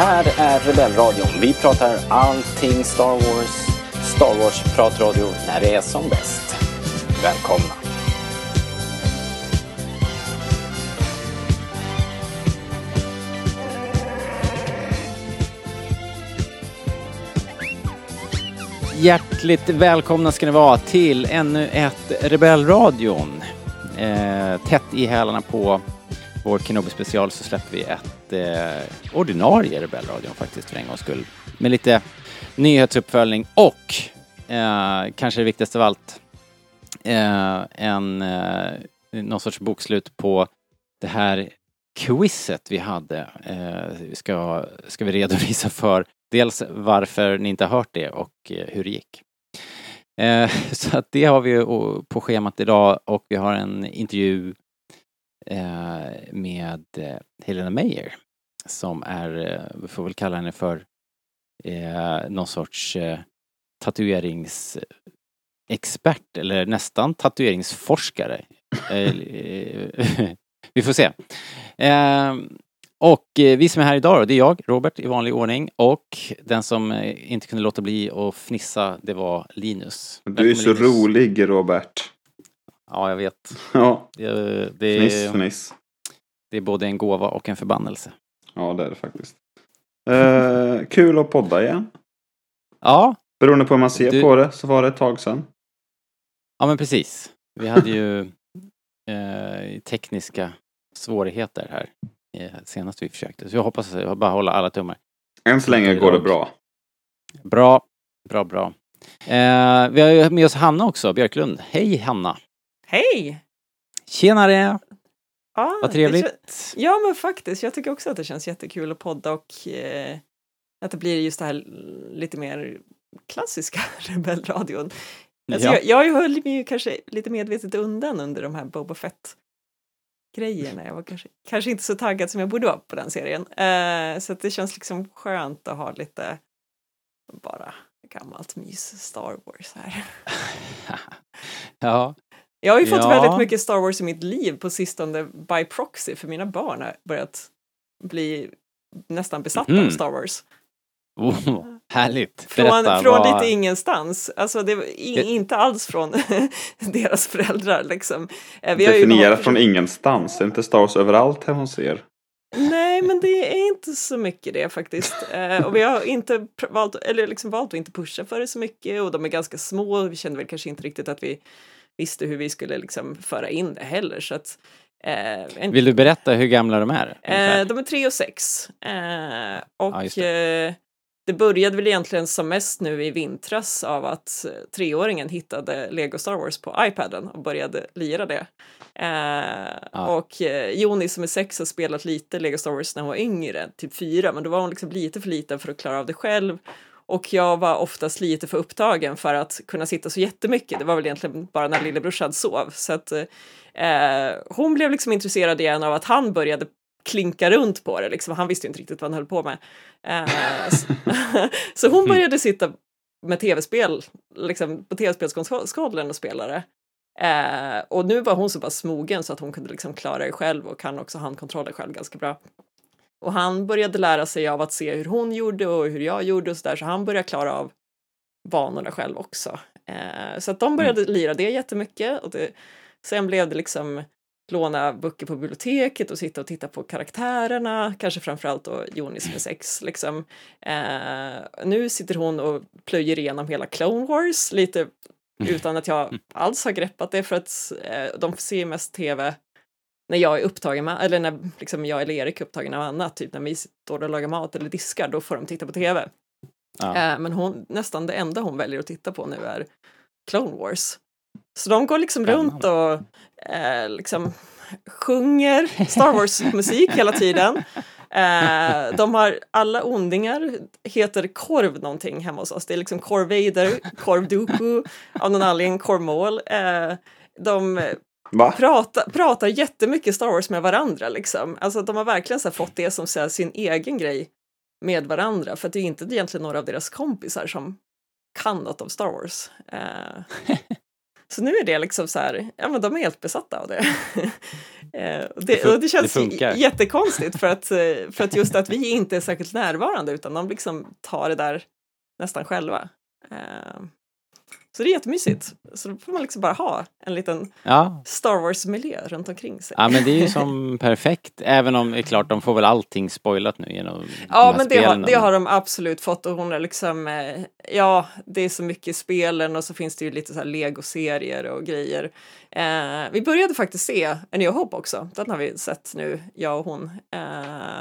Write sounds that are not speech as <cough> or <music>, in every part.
här är Rebellradion. Vi pratar allting Star Wars. Star Wars-pratradio när det är som bäst. Välkomna! Hjärtligt välkomna ska ni vara till ännu ett Rebellradion. Eh, tätt i hälarna på vår Kenobi special så släpper vi ett eh, ordinarie Rebellradion faktiskt för en gångs skull. Med lite nyhetsuppföljning och eh, kanske det viktigaste av allt eh, en, eh, någon sorts bokslut på det här quizet vi hade. Eh, ska, ska vi redovisa för dels varför ni inte har hört det och eh, hur det gick. Eh, <laughs> så att det har vi på schemat idag och vi har en intervju med eh, Helena Meyer som är, eh, vi får väl kalla henne för eh, någon sorts eh, tatueringsexpert eller nästan tatueringsforskare. Eh, <laughs> vi får se. Och vi som är här idag då, det är jag, Robert, i vanlig ordning och den som inte kunde låta bli att fnissa, det var Linus. Du är så Linus. rolig, Robert. Ja, jag vet. <laughs> Ja. Det, det, fniss, fniss. Det är både en gåva och en förbannelse. Ja, det är det faktiskt. Eh, <laughs> kul att podda igen. Ja. Beroende på hur man ser du... på det så var det ett tag sedan. Ja, men precis. Vi hade ju <laughs> eh, tekniska svårigheter här eh, senast vi försökte. Så jag hoppas att jag bara hålla alla tummar. Än så länge går det bra. Bra, bra, bra. Eh, vi har med oss Hanna också, Björklund. Hej Hanna! Hej! Tjenare! Ja, Vad trevligt. ja men faktiskt, jag tycker också att det känns jättekul att podda och eh, att det blir just det här lite mer klassiska <laughs> rebellradion. Alltså ja. jag, jag höll mig ju kanske lite medvetet undan under de här Boba Fett grejerna. Jag var kanske, kanske inte så taggad som jag borde vara på den serien. Eh, så det känns liksom skönt att ha lite bara gammalt mys Star Wars här. <laughs> ja, jag har ju fått ja. väldigt mycket Star Wars i mitt liv på sistone by proxy för mina barn har börjat bli nästan besatta mm. av Star Wars. Oh, härligt! Från, från vad... lite ingenstans, alltså det var in, inte alls från <laughs> deras föräldrar liksom. Eh, vi Definiera ju... från ingenstans, är inte Star Wars överallt hemma hos er? Nej, men det är inte så mycket det faktiskt. Eh, och vi har inte valt, eller liksom valt att inte pusha för det så mycket och de är ganska små. Vi kände väl kanske inte riktigt att vi visste hur vi skulle liksom föra in det heller. Så att, eh, en... Vill du berätta hur gamla de är? Eh, de är tre och sex. Eh, och ja, det. Eh, det. började väl egentligen som mest nu i vintras av att treåringen hittade Lego Star Wars på iPaden och började lira det. Eh, ja. Och eh, Joni som är sex har spelat lite Lego Star Wars när hon var yngre, typ fyra, men då var hon liksom lite för liten för att klara av det själv och jag var oftast lite för upptagen för att kunna sitta så jättemycket. Det var väl egentligen bara när lillebrorsan sov. Så att, eh, hon blev liksom intresserad igen av att han började klinka runt på det. Liksom. Han visste inte riktigt vad han höll på med. Eh, så, <laughs> så, hon mm. började sitta med tv-spel, liksom på tv-spelskonsolen och spelade. Eh, och nu var hon så pass mogen så att hon kunde liksom klara det själv och kan också handkontrollen själv ganska bra. Och han började lära sig av att se hur hon gjorde och hur jag gjorde och så där, så han började klara av vanorna själv också. Eh, så att de började mm. lira det jättemycket och det, sen blev det liksom låna böcker på biblioteket och sitta och titta på karaktärerna, kanske framförallt då Jonis med sex. Liksom. Eh, nu sitter hon och plöjer igenom hela Clone Wars lite utan att jag alls har greppat det för att eh, de ser mest tv när jag är upptagen med, eller när liksom jag eller Erik är upptagen av annat, typ när vi står och lagar mat eller diskar, då får de titta på tv. Ja. Eh, men hon, nästan det enda hon väljer att titta på nu är Clone Wars. Så de går liksom runt och eh, liksom sjunger Star Wars-musik hela tiden. Eh, de har alla ondingar heter korv någonting hemma hos oss. Det är liksom korv Vader, korv Dooku, av någon anledning korv Maul. Eh, de Prata, pratar jättemycket Star Wars med varandra liksom. Alltså de har verkligen så fått det som så här, sin egen grej med varandra för att det är inte egentligen några av deras kompisar som kan något om Star Wars. Uh, <laughs> Så nu är det liksom så här, ja men de är helt besatta av det. <laughs> Och det, och det känns det jättekonstigt för att, <laughs> eh, för att just att vi inte är särskilt närvarande utan de liksom tar det där nästan själva. Eh, Så det är jättemysigt. Så då får man liksom bara ha en liten Ja. Star Wars-miljö runt omkring sig. ja, men det är ju som <laughs> perfekt. Även om det är klart, de får väl allting spoilat nu genom de Ja, här men det har, det har de absolut fått och hon är liksom, eh, ja, det är så mycket i spelen och så finns det ju lite så här legoserier och grejer. Eh, vi började faktiskt se A New Hope också, den har vi sett nu, jag och hon. Eh,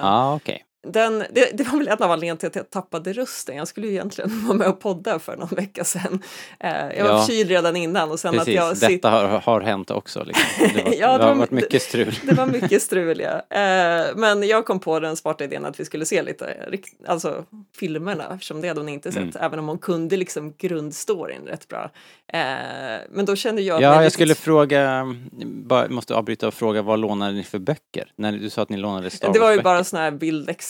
Ja, okej. Den, det, det var väl en av anledningarna till att jag tappade rösten. Jag skulle ju egentligen <laughs> vara med och podda för någon vecka sedan. Eh, jag var Ja. förkyld redan innan och sen Precis, att jag detta har, har hänt också. Liksom. <laughs> Det, var, Ja, det det har var- varit mycket strul. Det var mycket <laughs> strul, ja. Eh, men jag kom på den smarta idén att vi skulle se lite, alltså filmerna, eftersom det hade hon inte sett, Mm. även om hon kunde liksom grundstoryn rätt bra. Eh, men då kände jag... Ja, jag vi- skulle fråga, bara, måste avbryta och fråga vad lånade ni för böcker? När du sa att ni lånade Star Det var ju Wars-böcker. bara sådana här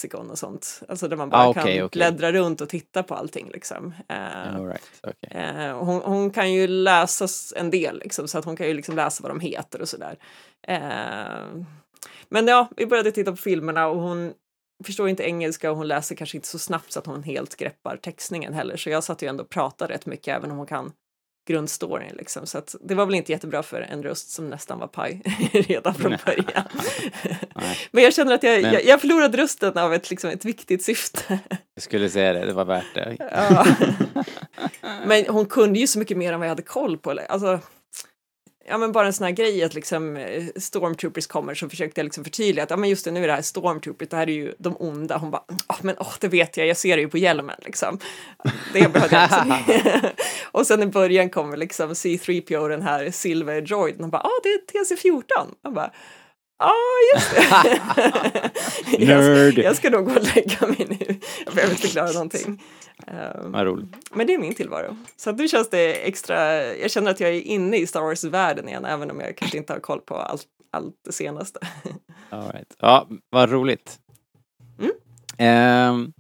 bildlexikon och sånt, alltså där man bara Ah, okej, kan okej. bläddra runt och titta på allting liksom. Eh, right, okej. Eh, hon, hon kan ju läsa en del, liksom, så att hon kan ju liksom läsa vad de heter och sådär. Eh, men ja, vi började titta på filmerna och hon förstår inte engelska och hon läser kanske inte så snabbt så att hon helt greppar textningen heller. Så jag satt ju ändå och pratade rätt mycket även om hon kan grundstoryn liksom. Så att det var väl inte jättebra för en röst som nästan var paj <laughs> redan från början. <laughs> Men jag känner att jag, Men- jag, jag förlorade rösten av ett, liksom, ett viktigt syfte. <laughs> Jag skulle säga det, det var värt det. Ja. Men hon kunde ju så mycket mer än vad jag hade koll på. Alltså, ja men bara en sån här grej att liksom eh, stormtroopers kommer så försökte jag liksom förtydliga att ja men just det nu är det här stormtroopers, det här är ju de onda. Hon bara, "Åh, men åh det vet jag, jag ser det ju på hjälmen liksom. Det behövde jag liksom. <laughs> Och sen i början kommer liksom C3PO den här silver droiden och bara, ah det är TC14. Jag bara, Ja, ah, just det. <laughs> jag, jag ska nog gå och lägga mig nu. Jag behöver inte förklara någonting. Um, Vad roligt. men det är min tillvaro. Så nu känns det extra, jag känner att jag är inne i Star Wars-världen igen, även om jag kanske inte har koll på allt, allt det senaste. <laughs> All right. Ja, vad roligt. Mm. Ehm,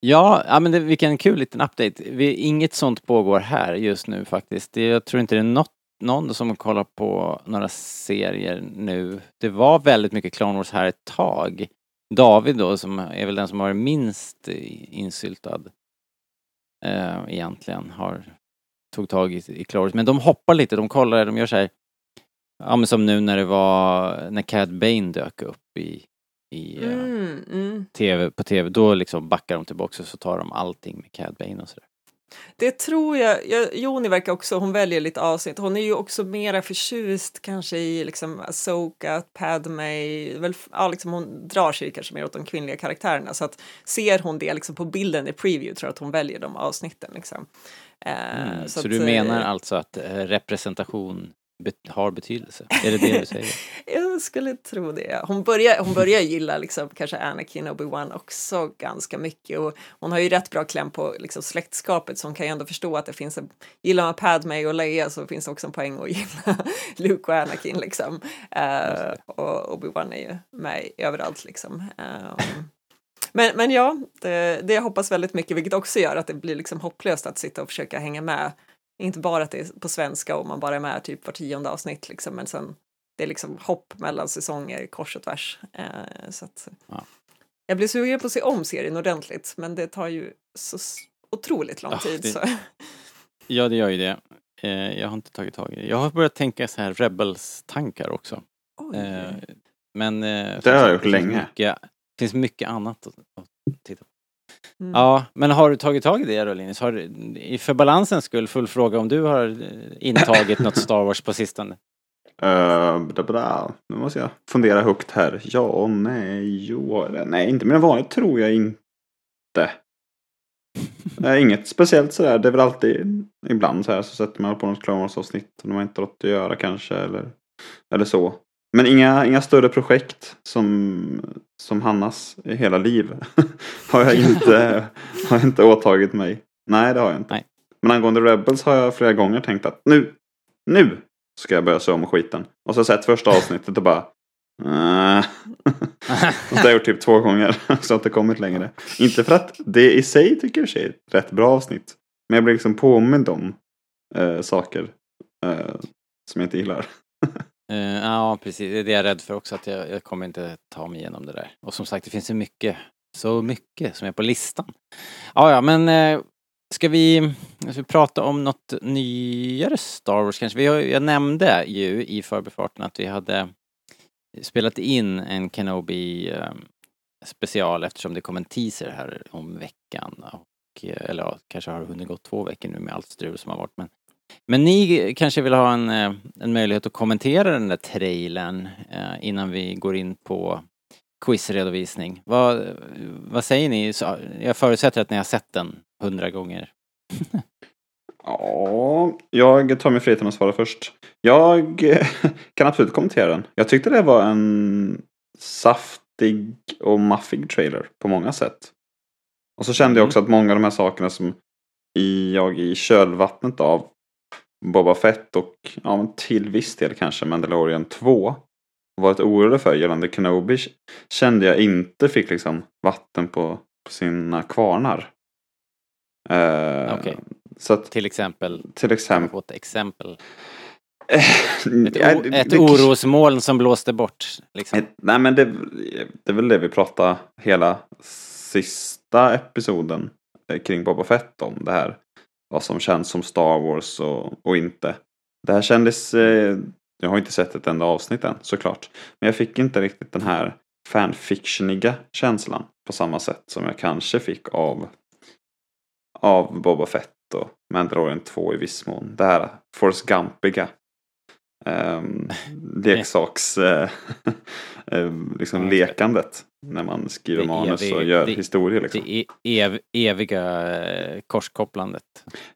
ja, ja, men det, vilken kul liten update. Vi, inget sånt pågår här just nu faktiskt. Det, jag tror inte det är något, någon som kollar på några serier nu. Det var väldigt mycket Clone Wars här ett tag. David då, som är väl den som har varit minst insyltad eh, egentligen, har tog tag i, i Wars. Men de hoppar lite, de kollar, de gör så här Ja men som nu när det var, när Cad Bane dök upp i, i eh, Mm, mm. TV, på TV, då liksom backar de tillbaka och så tar de allting med Cad Bane och sådär. Det tror jag, jag, Joni verkar också, hon väljer lite avsnitt, hon är ju också mera förtjust kanske i liksom Asoka, Padme, väl, ja, liksom hon drar sig kanske mer åt de kvinnliga karaktärerna så att ser hon det liksom på bilden i preview tror jag att hon väljer de avsnitten liksom. Eh, Mm. Så, att, du menar eh, alltså att eh, representation bet- har betydelse? Är det det du säger? <laughs> Jag skulle tro det. Hon börjar, hon börjar gilla liksom, kanske Anakin och Obi-Wan också ganska mycket och hon har ju rätt bra kläm på liksom, släktskapet så hon kan ju ändå förstå att det finns en, gillar man Padme och Leia så finns det också en poäng att gilla <laughs> Luke och Anakin liksom. Eh, och Obi-Wan är ju med överallt liksom. Eh, men, men ja, det, det hoppas väldigt mycket, vilket också gör att det blir liksom hopplöst att sitta och försöka hänga med. Inte bara att det är på svenska och man bara är med typ var tionde avsnitt liksom, men sen det är liksom hopp mellan säsonger kors och tvärs. Eh, så att, Ja. Jag blir sugen på att se om serien ordentligt, men det tar ju så otroligt lång Ja, tid. det- Så. <laughs> Ja, det gör ju det. Eh, jag har inte tagit tag i det. Jag har börjat tänka så här Rebels-tankar också. Eh, men... Eh, Det har jag gjort länge. Mycket, det finns mycket annat att, att titta på. Mm. Ja, men har du tagit tag i det då Linus? Har, för balansens skull, full fråga om du har eh, intagit något <laughs> Star Wars på sistone? Uh, bla, bla. Nu måste jag fundera högt här. Ja, nej, jo. Nej, inte mer än vanligt tror jag inte. Nej, inget speciellt sådär. Det är väl alltid ibland så här så sätter man på något Clone Wars-avsnitt om de har inte något att göra kanske eller, eller så. Men inga, inga större projekt som, som Hannas i hela liv <laughs> har jag inte, <laughs> har jag inte åtagit mig. Nej, det har jag inte. Nej. Men angående Rebels har jag flera gånger tänkt att nu, nu ska jag börja se om skiten. Och så har jag sett första avsnittet och bara "Äh." <laughs> Och det har jag gjort typ två gånger. Så jag har inte kommit längre. Inte för att det i sig tycker jag är ett rätt bra avsnitt. Men jag blir liksom påmind om eh, saker. Eh, som jag inte gillar. Uh, ja, precis. Det är det jag är rädd för också, att jag, jag kommer inte ta mig igenom det där. Och som sagt, det finns så mycket, så mycket som är på listan. Ja, ja, men uh, ska vi, ska vi prata om något nyare Star Wars kanske? Vi har, jag nämnde ju i förbifarten att vi hade spelat in en Kenobi um, special eftersom det kom en teaser här om veckan. Och, eller ja, kanske har hunnit gå två veckor nu med allt strul som har varit. Men men ni kanske vill ha en, eh, en möjlighet att kommentera den där trailern eh, innan vi går in på quizredovisning. Vad, vad säger ni? Jag förutsätter att ni har sett den hundra gånger. <laughs> ja, jag tar mig friheten att svara först. Jag kan absolut kommentera den. Jag tyckte det var en saftig och maffig trailer på många sätt. Och så kände jag mm. också att många av de här sakerna som jag i kölvattnet av Boba Fett och ja, till viss del kanske Mandalorian 2 varit orolig för gällande Kenobi kände jag inte fick liksom vatten på, på sina kvarnar. Eh, okay. så att, till exempel? Till exempel. Ett exempel. ett, o, ett orosmoln som blåste bort. Liksom. Ett, nej men det, det är väl det vi pratade hela sista episoden eh, kring Boba Fett om. Det här vad som känns som Star Wars och, och inte. Det här kändes, eh, jag har inte sett ett enda avsnitt än såklart. Men jag fick inte riktigt den här fanfictioniga känslan på samma sätt som jag kanske fick av, av Boba Fett och Mandalorian 2 i viss mån. Det här force Gumpiga. Um, leksaks... Uh, liksom lekandet när man skriver manus evig, och gör det, historier. Liksom. Det ev, eviga eh, korskopplandet.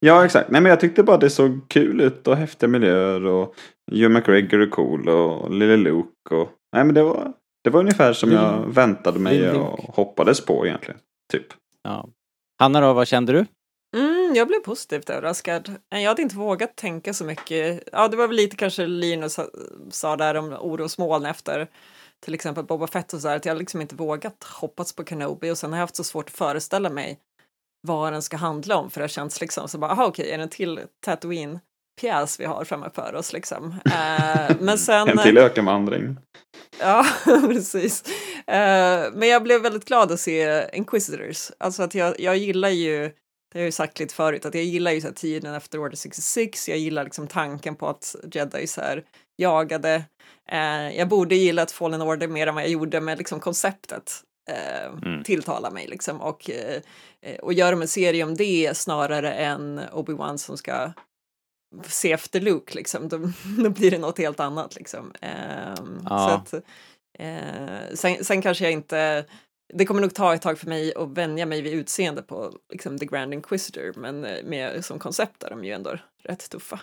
Ja, exakt. Nej, men jag tyckte bara det såg kul ut och häftiga miljöer och Hugh McGregor är cool och Lille Luke och... Nej, men det var, det var ungefär som jag väntade mig och hoppades på egentligen. Typ. Ja. Hanna då, vad kände du? Mm, jag blev positivt överraskad. Jag hade inte vågat tänka så mycket. Ja, det var väl lite kanske Linus sa där om orosmoln efter till exempel Boba Fett och så där, att jag liksom inte vågat hoppas på Kenobi och sen har jag haft så svårt att föreställa mig vad den ska handla om för det har känts liksom så bara, aha okej, är det en till Tatooine pjäs vi har framför oss liksom. Uh, <laughs> men sen... en till ökenvandring. ja, <laughs> precis. Men jag blev väldigt glad att se Inquisitors. Alltså att jag, jag gillar ju, det har jag ju sagt lite förut, att jag gillar ju så tiden efter Order 66, jag gillar liksom tanken på att Jedi så här jagade Eh, jag borde gillat Fallen Order mer än vad jag gjorde med liksom, konceptet. Eh, mm. tilltalar mig liksom och, eh, och göra en serie om det snarare än Obi-Wan som ska se efter Luke liksom, då, <laughs> då blir det något helt annat liksom. Eh, ja. så att, sen, sen, kanske jag inte, det kommer nog ta ett tag för mig att vänja mig vid utseende på liksom, The Grand Inquisitor, men eh, med, som koncept är de ju ändå rätt tuffa.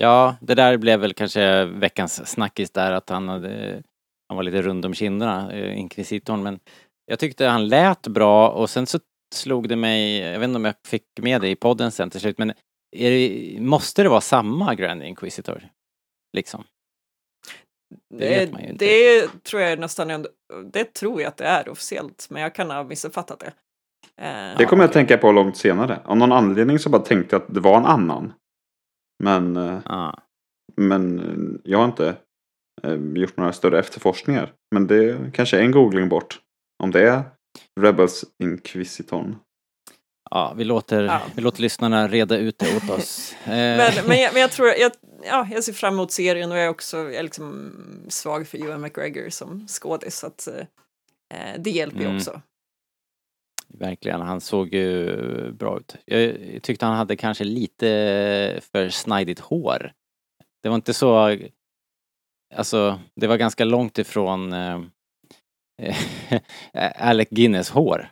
Ja, det där blev väl kanske veckans snackis där att han hade, han var lite rund om kinderna, eh, inkvisitorn, men jag tyckte han lät bra och sen så slog det mig, jag vet inte om jag fick med det i podden sen till slut, men det, måste det vara samma Grand Inquisitor? Liksom. Det, det, det tror jag nästan, det tror jag att det är officiellt, men jag kan ha missuppfattat det. Eh, det kommer jag att tänka på långt senare. Av någon anledning så bara tänkte jag att det var en annan. Men, ah. men eh, jag har inte eh, gjort några större efterforskningar. Men det kanske är en googling bort. Om det är Rebels Inquisiton. Ja, vi låter, ja. vi låter lyssnarna reda ut det åt oss. <laughs> men, men, jag, men jag tror, jag, ja, jag ser fram emot serien och jag är också jag är liksom svag för Ewan McGregor som skådis. Så att, eh, det hjälper ju mm. också. Verkligen, han såg ju bra ut. Jag tyckte han hade kanske lite för snajdigt hår. Det var inte så... Alltså, det var ganska långt ifrån eh, <laughs> Alec Guinness hår.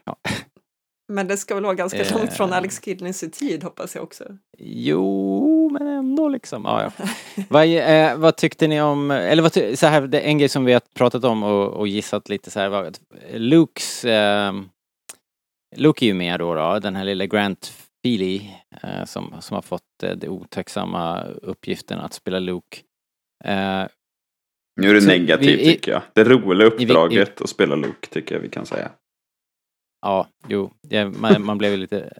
Men det ska väl vara ganska långt från eh. Alex Guinness i tid hoppas jag också. Jo, men ändå liksom. Ja, ja. vad, eh, vad tyckte ni om, eller vad, så här, det en grej som vi har pratat om och, och gissat lite så här, var Lukes eh, Luke är ju med då, då den här lilla Grant Feely eh, som, som har fått eh, det otacksamma uppgiften att spela Luke. Eh, nu är det negativt tycker jag. Det roliga uppdraget i, i, att spela Luke tycker jag vi kan säga. Ja, jo, ja, man, man blev lite,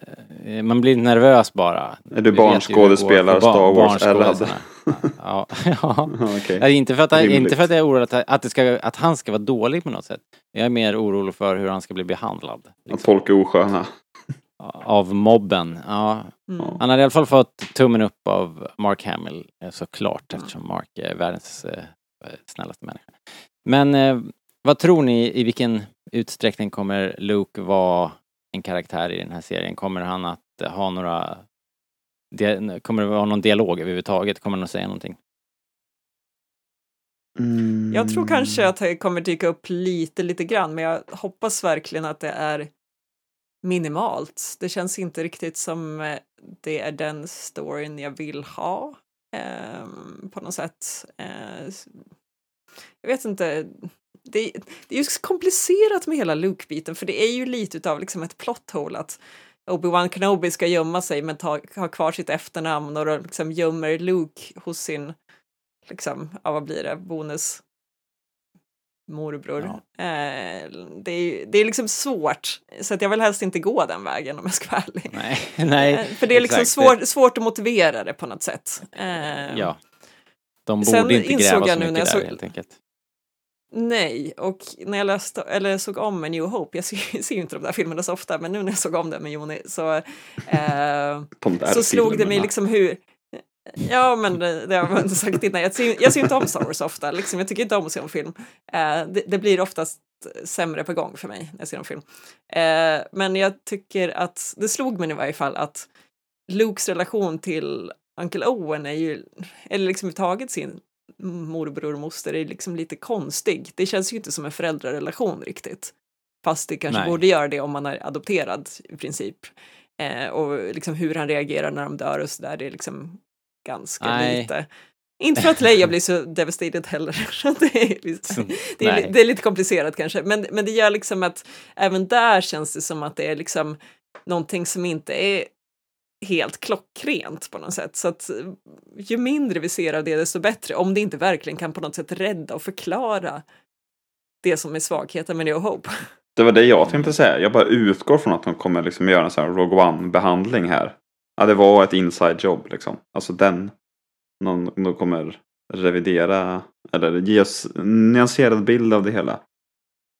eh, man blir nervös bara. Är du barnskådespelare Star Wars eller? Ja, ja. <laughs> okay. Inte, för att, inte för att jag är orolig att, att, det ska, att han ska vara dålig på något sätt. Jag är mer orolig för hur han ska bli behandlad. Liksom. Att folk är osköna. Av mobben, ja. Mm. Han hade i alla fall fått tummen upp av Mark Hamill såklart eftersom Mark är världens eh, snällaste människa. Men eh, vad tror ni, i vilken utsträckning kommer Luke vara en karaktär i den här serien? Kommer han att ha några... Kommer det vara någon dialog överhuvudtaget? Kommer han att säga någonting? Mm. Jag tror kanske att det kommer dyka upp lite, lite grann, men jag hoppas verkligen att det är minimalt. Det känns inte riktigt som eh, det är den storyn jag vill ha eh, på något sätt. Eh, jag vet inte, det, det är ju komplicerat med hela Luke-biten för det är ju lite utav liksom ett plot hole att Obi-Wan Kenobi ska gömma sig men ta, ha kvar sitt efternamn och liksom gömmer Luke hos sin, liksom, ja vad blir det, bonus morbror. Ja. Eh, det, är, det är liksom svårt, så att jag vill helst inte gå den vägen om jag ska vara ärlig. Nej, <laughs> nej, eh, för det är liksom svår, svårt att motivera det på något sätt. Eh, ja. De borde inte gräva så mycket där såg, helt enkelt. Nej, och när jag läste, eller såg om New Hope, jag ser, ser ju inte de där filmerna så ofta, men nu när jag såg om det med Joni så, eh, så slog det mig liksom hur, Ja, men det, det har jag inte sagt innan. Jag ser, jag ser inte om Star Wars ofta, liksom. jag tycker inte om att se en film. Eh, det, det, blir oftast sämre på gång för mig när jag ser en film. Eh, men jag tycker att, det slog mig i varje fall att Lukes relation till Uncle Owen är ju, eller liksom överhuvudtaget sin morbror och moster är liksom lite konstig. Det känns ju inte som en föräldrarelation riktigt. Fast det kanske Nej. borde göra det om man är adopterad i princip. Eh, och liksom hur han reagerar när de dör och sådär, det är liksom ganska Nej. lite. Inte för att Leia blir så <laughs> devastated heller. <laughs> det, är lite, det, är, det är lite komplicerat kanske, men, men det gör liksom att även där känns det som att det är liksom någonting som inte är helt klockrent på något sätt. Så att eh, ju mindre vi ser av det, desto bättre. Om det inte verkligen kan på något sätt rädda och förklara det som är svagheten med New Hope. <laughs> Det var det jag tänkte säga. Jag bara utgår från att de kommer liksom göra en sån här Rogue One-behandling här. Ja, det var ett inside jobb liksom. Alltså den. Någon, de kommer revidera eller ge oss en nyanserad bild av det hela.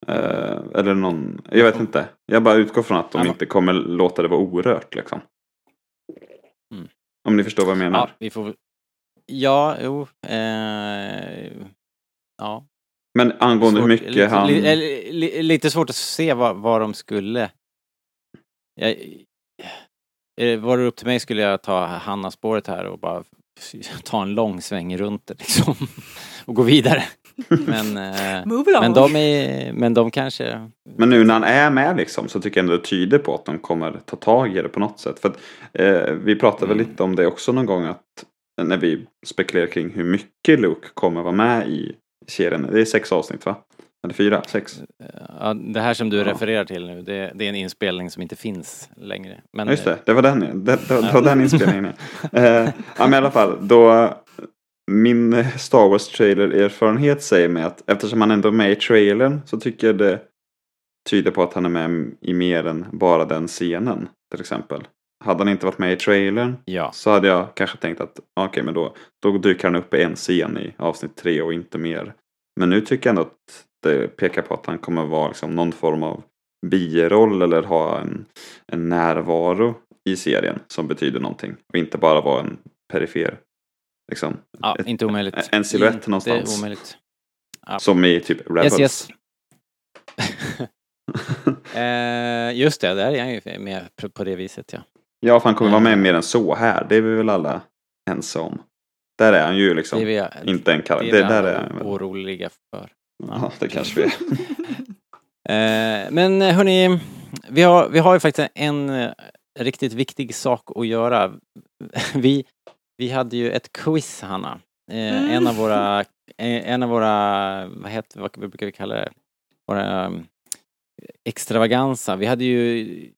Uh, eller någon, jag vet inte. Jag bara utgår från att de inte kommer låta det vara orört liksom. Mm. Om ni förstår vad jag menar. Ja, vi får... ja jo. Eh... Ja. Men angående svårt, mycket lite, han... Li, li, lite svårt att se vad, vad de skulle... Jag, var det upp till mig skulle jag ta Hanna-spåret här och bara <laughs> ta en lång sväng runt det liksom. <laughs> och gå vidare. Men, eh, <laughs> men, de är, men de kanske... Men nu när han är med liksom så tycker jag ändå det tyder på att de kommer ta tag i det på något sätt. För att, eh, vi pratade mm. väl lite om det också någon gång att när vi spekulerar kring hur mycket Luke kommer vara med i serien. Det är sex avsnitt va? Eller fyra, sex? Ja, det här som du ja. refererar till nu, det, det, är en inspelning som inte finns längre. Men, Just det, det var den, det, det, det var den inspelningen. <laughs> eh, ja, men i alla fall, då min Star Wars trailer-erfarenhet säger mig att eftersom han ändå är med i trailern så tycker jag det tyder på att han är med i mer än bara den scenen till exempel. Hade han inte varit med i trailern ja. så hade jag kanske tänkt att okej okay, men då, då dyker han upp i en scen i avsnitt tre och inte mer. Men nu tycker jag ändå att det pekar på att han kommer vara liksom någon form av biroll eller ha en, en närvaro i serien som betyder någonting och inte bara vara en perifer Liksom. Ja, ett, inte omöjligt. En silhuett någonstans. Omöjligt. Ja. Som i typ Rebels. Yes, yes. <laughs> eh, just det, där är han ju med på det viset ja. Ja, för han kommer vara med mm. mer än så här. Det är vi väl alla ense om. Där är han ju liksom det är vi, inte en karaktär. Det, det där är han oroliga för. Ja, ja det kanske vi är. <laughs> eh, men hörni, vi har, vi har ju faktiskt en eh, riktigt viktig sak att göra. Vi, vi hade ju ett quiz, Hanna. Eh, mm. En av våra, eh, en av våra, vad heter, vad brukar vi kalla det? Våra um, extravaganza. Vi hade ju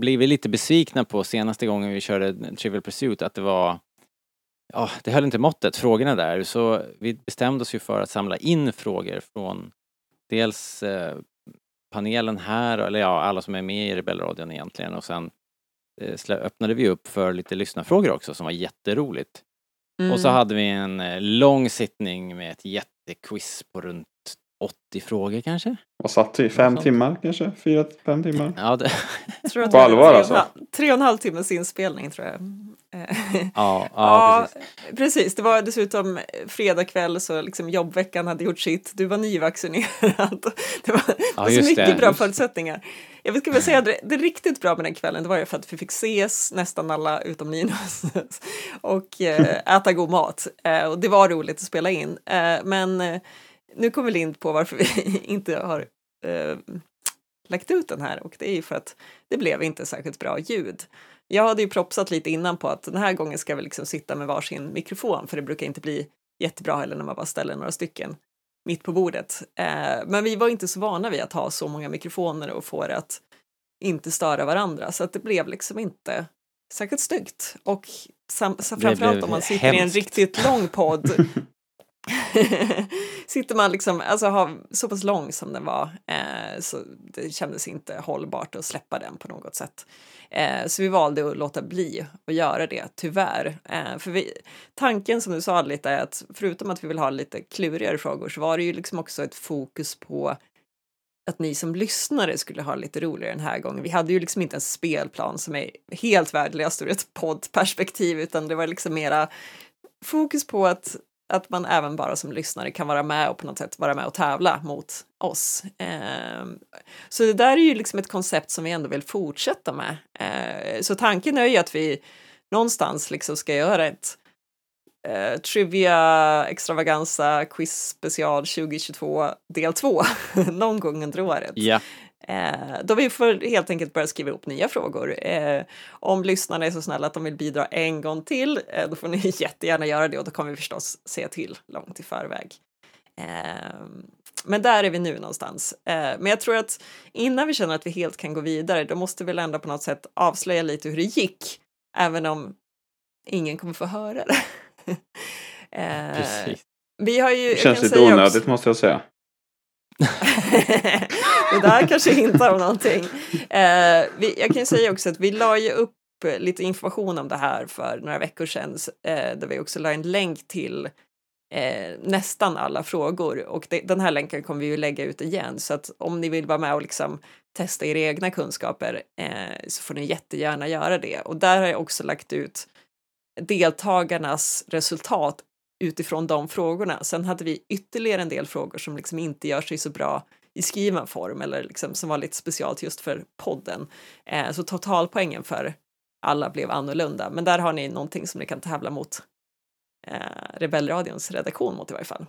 blivit lite besvikna på senaste gången vi körde Trivial Pursuit att det var Ja, det höll inte måttet, frågorna där. Så vi bestämde oss ju för att samla in frågor från dels eh, panelen här, eller ja, alla som är med i Rebellradion egentligen och sen öppnade vi upp för lite lyssnarfrågor också som var jätteroligt. Mm. Och så mm. hade vi en eh, lång sittning med ett jättequiz på runt 80 frågor kanske? Vad satt vi? Fem timmar kanske? Fyra, fem timmar? Ja, det... tror att På allvar alltså? Tre och en halv timmes inspelning tror jag. <laughs> ja, ja, ja precis. precis. Det var dessutom fredag kväll så liksom jobbveckan hade gjort sitt. Du var nyvaccinerad. <laughs> Det var, ja, det var så mycket det. bra förutsättningar. Jag skulle vilja säga att det, det riktigt bra med den kvällen det var ju för att vi fick ses nästan alla utom Linus <laughs> och eh, äta god mat. Eh, och det var roligt att spela in. Eh, men nu kommer vi in på varför vi <laughs> inte har lagt ut den här och det är ju för att det blev inte särskilt bra ljud. Jag hade ju propsat lite innan på att den här gången ska vi liksom sitta med varsin mikrofon för det brukar inte bli jättebra heller när man bara ställer några stycken mitt på bordet. Eh, men vi var inte så vana vid att ha så många mikrofoner och få det att inte störa varandra så att det blev liksom inte särskilt snyggt. Och sam- framförallt om man sitter hemskt. i en riktigt lång podd <laughs> <laughs> sitter man liksom, alltså har, så pass lång som den var, eh, så det kändes inte hållbart att släppa den på något sätt. Eh, så vi valde att låta bli att göra det, tyvärr. Eh, för vi, tanken som du sa lite är att förutom att vi vill ha lite klurigare frågor så var det ju liksom också ett fokus på att ni som lyssnare skulle ha lite roligare den här gången. Vi hade ju liksom inte en spelplan som är helt värdelös ur ett poddperspektiv utan det var liksom mera fokus på att att man även bara som lyssnare kan vara med och på något sätt vara med och tävla mot oss. Eh, så det där är ju liksom ett koncept som vi ändå vill fortsätta med. Eh, så tanken är ju att vi någonstans liksom ska göra ett eh, Trivia Extravaganza Quiz Special 2022 del 2 <laughs> någon gång under året. Ja. Eh, då vi får helt enkelt börja skriva ihop nya frågor. Eh, om lyssnarna är så snälla att de vill bidra en gång till, eh, då får ni <laughs> jättegärna göra det och då kommer vi förstås se till långt i förväg. Eh, men där är vi nu någonstans. Eh, men jag tror att innan vi känner att vi helt kan gå vidare, då måste vi väl ändå på något sätt avslöja lite hur det gick, även om ingen kommer få höra det. <laughs> Eh, Precis. Vi har ju, det känns lite onödigt också, måste jag säga det där kanske hintar om någonting. Eh, vi, jag kan ju säga också att vi la ju upp lite information om det här för några veckor sedan eh, där vi också la en länk till eh, nästan alla frågor. Och det, den här länken kommer vi ju lägga ut igen. Så att om ni vill vara med och liksom testa era egna kunskaper eh, så får ni jättegärna göra det. Och där har jag också lagt ut deltagarnas resultat utifrån de frågorna. Sen hade vi ytterligare en del frågor som liksom inte gör sig så bra i skriven form eller liksom som var lite specialt just för podden. Eh, så totalpoängen för alla blev annorlunda, men där har ni någonting som ni kan tävla mot eh, Rebellradions redaktion mot i varje fall.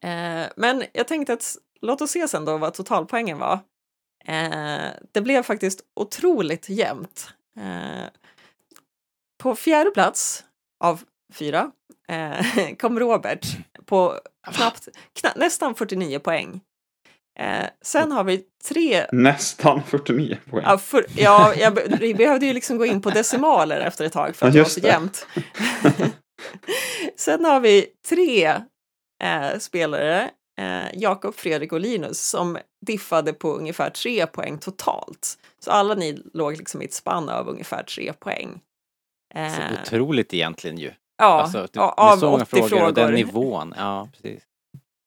Eh, men jag tänkte att låt oss se sen då vad totalpoängen var. Eh, det blev faktiskt otroligt jämnt. Eh, på fjärde plats av fyra eh, <laughs> kom Robert på knappt, kna, nästan 49 poäng. Eh, sen har vi tre... Nästan 49 poäng. Ja, för, ja jag, vi behövde ju liksom gå in på decimaler efter ett tag för att ja, det var så jämnt. <laughs> sen har vi tre eh, spelare, eh, Jakob, Fredrik och Linus, som diffade på ungefär tre poäng totalt. Så alla ni låg liksom i ett spann av ungefär tre poäng. Så eh, otroligt egentligen ju. Ja, alltså, det, av så många 80 frågor, frågor. Den nivån. Ja, precis.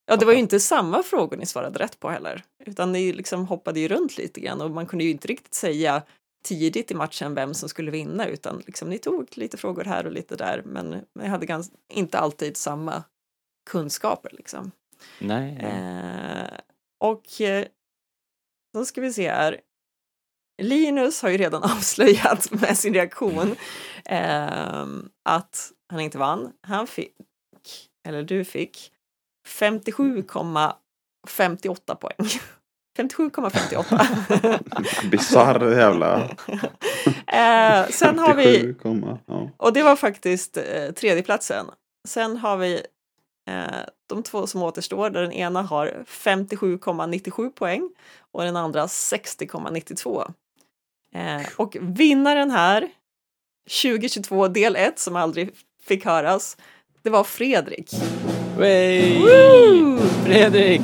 Ja, det var ju inte samma frågor ni svarade rätt på heller, utan ni liksom hoppade ju runt lite grann och man kunde ju inte riktigt säga tidigt i matchen vem som skulle vinna utan liksom ni tog lite frågor här och lite där men ni hade ganska, inte alltid samma kunskaper liksom. Nej. Eh, och eh, då ska vi se här. Linus har ju redan <laughs> avslöjat med sin reaktion <laughs> eh, att han inte vann. Han fick, eller du fick, 57,58 poäng. <laughs> 57,58. <laughs> Bisarr jävla... <laughs> eh, sen har vi... Och det var faktiskt eh, tredjeplatsen. Sen har vi eh, de två som återstår där den ena har 57,97 poäng och den andra 60,92. Eh, och vinnaren här 2022 del 1 som aldrig fick höras, det var Fredrik. Woo! Fredrik!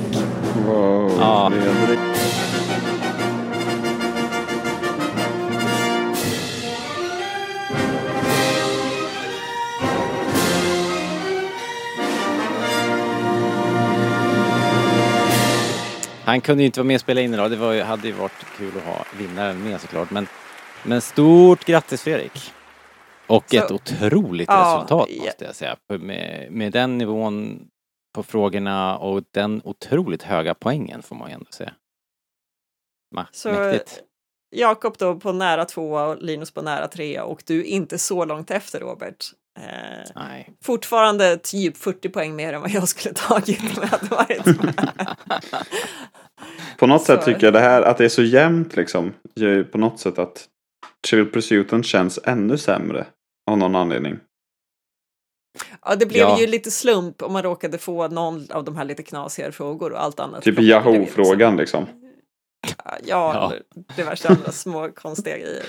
Wow, ja. Fredrik. Han kunde ju inte vara med och spela in idag. Det var, hade ju varit kul att ha vinnaren med såklart. Men, men stort grattis Fredrik! Och Så- ett otroligt Ja, resultat måste jag säga. Med, med den nivån på frågorna och den otroligt höga poängen får man ju ändå säga. Ma, Så- mäktigt. Jakob då på nära tvåa och Linus på nära trea och du inte så långt efter Robert. Eh, Nej. fortfarande typ 40 poäng mer än vad jag skulle <laughs> tagit om jag hade varit med. På något sätt Så- tycker jag det här att det är så jämnt liksom. Gör ju på något sätt att Trivial Pursuiten känns ännu sämre. Av någon anledning. Ja, det blev Ja. ju lite slump om man råkade få någon av de här lite knasigare frågor och allt annat. Typ Yahoo-frågan liksom. Ja, Ja. diverse andra små konstiga grejer.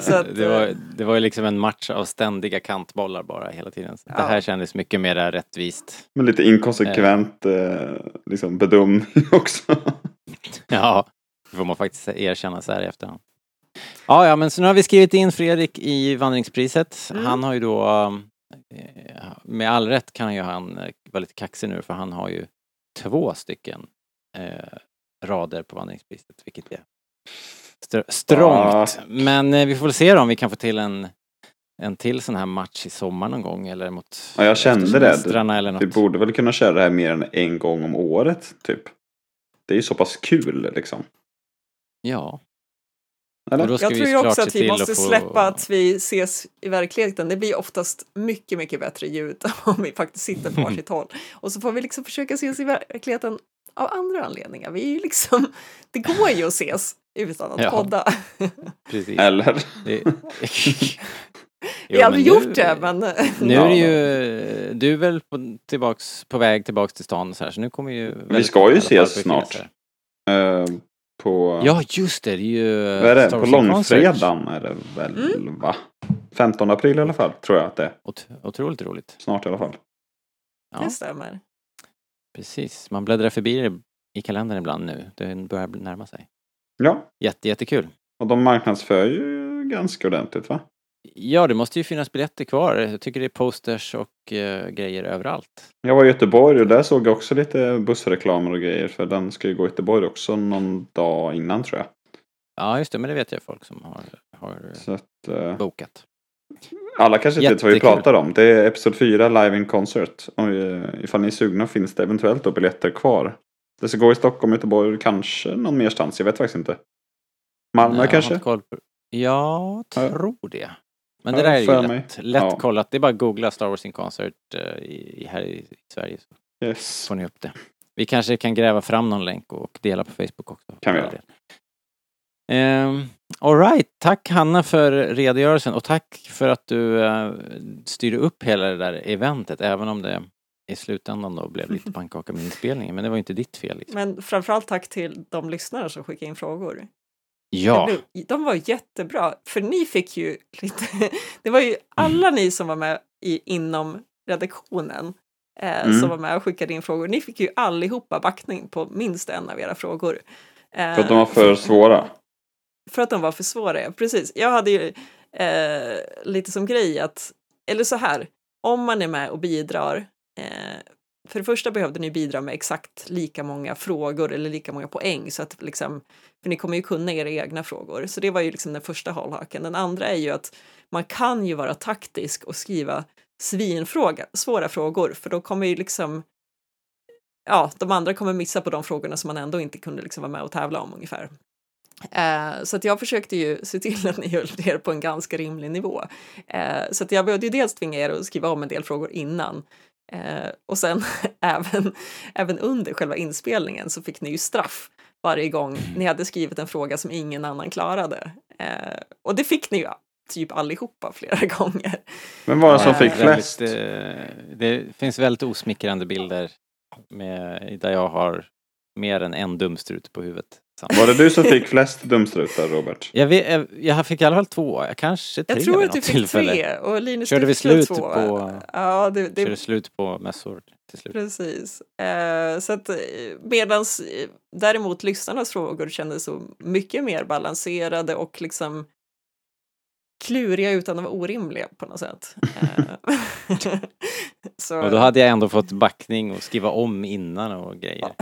Så att, det, var, eh, det var ju liksom en match av ständiga kantbollar bara hela tiden. Så Det Ja. här kändes mycket mer rättvist. Men lite inkonsekvent eh, liksom bedömning <laughs> också. Ja, det får man faktiskt erkänna så här i efterhand. Ja, ja, men så nu har vi skrivit in Fredrik i vandringspriset. Mm. Han har ju då, eh, med all rätt kan ju han eh, vara lite kaxig nu för han har ju två stycken eh, rader på vandringspriset, vilket är str- strångt. Men eh, vi får väl se då om vi kan få till en, en till sån här match i sommar någon gång eller mot Ja, jag kände det. eller något. Vi borde väl kunna köra det här mer än en gång om året typ. Det är ju så pass kul liksom. Ja. Eller? Jag vi tror ju också att vi måste att få- släppa att vi ses i verkligheten. Det blir oftast mycket, mycket bättre ljud <laughs> om vi faktiskt sitter på varsitt håll. Och så får vi liksom försöka ses i verkligheten av andra anledningar. Vi är ju liksom, det går ju att ses utan att Ja. podda. <laughs> Precis. Eller? Det... <laughs> Vi har aldrig gjort det, men Nu är det ju, du är väl på, tillbaks, på väg tillbaks till stan så här, så nu kommer ju... väldigt ska ju ses snart. På... Ja, just det, det är ju... Vad är det? Star På långfredagen är det väl Mm. va? 15 april i alla fall tror jag att det är. Ot- Otroligt roligt. Snart i alla fall. Ja, det stämmer. precis. Man bläddrar förbi det i kalendern ibland nu. Det börjar närma sig. Ja, Jätte, jättekul. och de marknadsför ju ganska ordentligt va? Ja, det måste ju finnas biljetter kvar. Jag tycker det är posters och eh, grejer överallt. Jag var i Göteborg och där såg jag också lite bussreklamer och grejer. För den ska ju gå i Göteborg också någon dag innan tror jag. Ja, just det, men det vet jag folk som har, har att, eh, bokat. alla kanske inte vet vad vi pratar om. Det är Episod 4 Live in Concert. Och, eh, ifall ni är sugna finns det eventuellt då biljetter kvar. Det ska gå i Stockholm, Göteborg, kanske någon merstans. Jag vet faktiskt inte. Malmö har kanske? Ja. tror det. Men Ja, det där är ju lätt, lätt Ja. kollat. Det är bara att googla Star Wars in Concert eh, i, här i, i Sverige så Yes. får ni upp det. Vi kanske kan gräva fram någon länk och dela på Facebook också. Kan vi göra. det. Um, Alright, tack Hanna för redogörelsen och tack för att du uh, styrde upp hela det där eventet även om det i slutändan då blev lite <laughs> pannkaka med inspelningen. Men det var ju inte ditt fel. Liksom. Men framförallt tack till de lyssnare som skickade in frågor. Ja, blev- De var jättebra, för ni fick ju lite... <laughs> Det var ju alla ni som var med i, inom redaktionen eh, Mm. som var med och skickade in frågor. Ni fick ju allihopa backning på minst en av era frågor. Eh, För att de var för svåra. för att de var för svåra, ja. Precis. Jag hade ju eh, lite som grej att, eller så här, om man är med och bidrar, eh, för det första behövde ni bidra med exakt lika många frågor eller lika många poäng så att liksom, för ni kommer ju kunna era egna frågor. Så det var ju liksom den första hållhaken. Den andra är ju att man kan ju vara taktisk och skriva svinfråga, svåra frågor, för då kommer ju liksom Ja, de andra kommer missa på de frågorna som man ändå inte kunde liksom vara med och tävla om ungefär. Eh, så att jag försökte ju se till att ni höll er på en ganska rimlig nivå. Eh, så att jag behövde ju dels tvinga er att skriva om en del frågor innan eh, och sen <laughs> även, även under själva inspelningen så fick ni ju straff varje gång ni hade skrivit en fråga som ingen annan klarade. Eh, och det fick ni ju typ allihopa flera <laughs> gånger. Vem var det som fick väldigt, flest? eh, det finns väldigt osmickrande bilder med, där jag har mer än en dumstrut på huvudet. Samtidigt. Var det du som fick flest dumstrutar Robert? Jag, vet, jag, jag fick i alla fall två, kanske tre Jag tror att du fick tillfälle. tre och Linus Körde vi slut två. på- Ja, det, det, Körde slut på mässor till slut. Precis. Eh, så att eh, medans eh, däremot lyssnarnas frågor kändes så mycket mer balanserade och liksom kluriga utan att vara orimliga på något sätt. <laughs> <laughs> Eh, <laughs> så, Och då hade jag ändå fått backning och skriva om innan och grejer.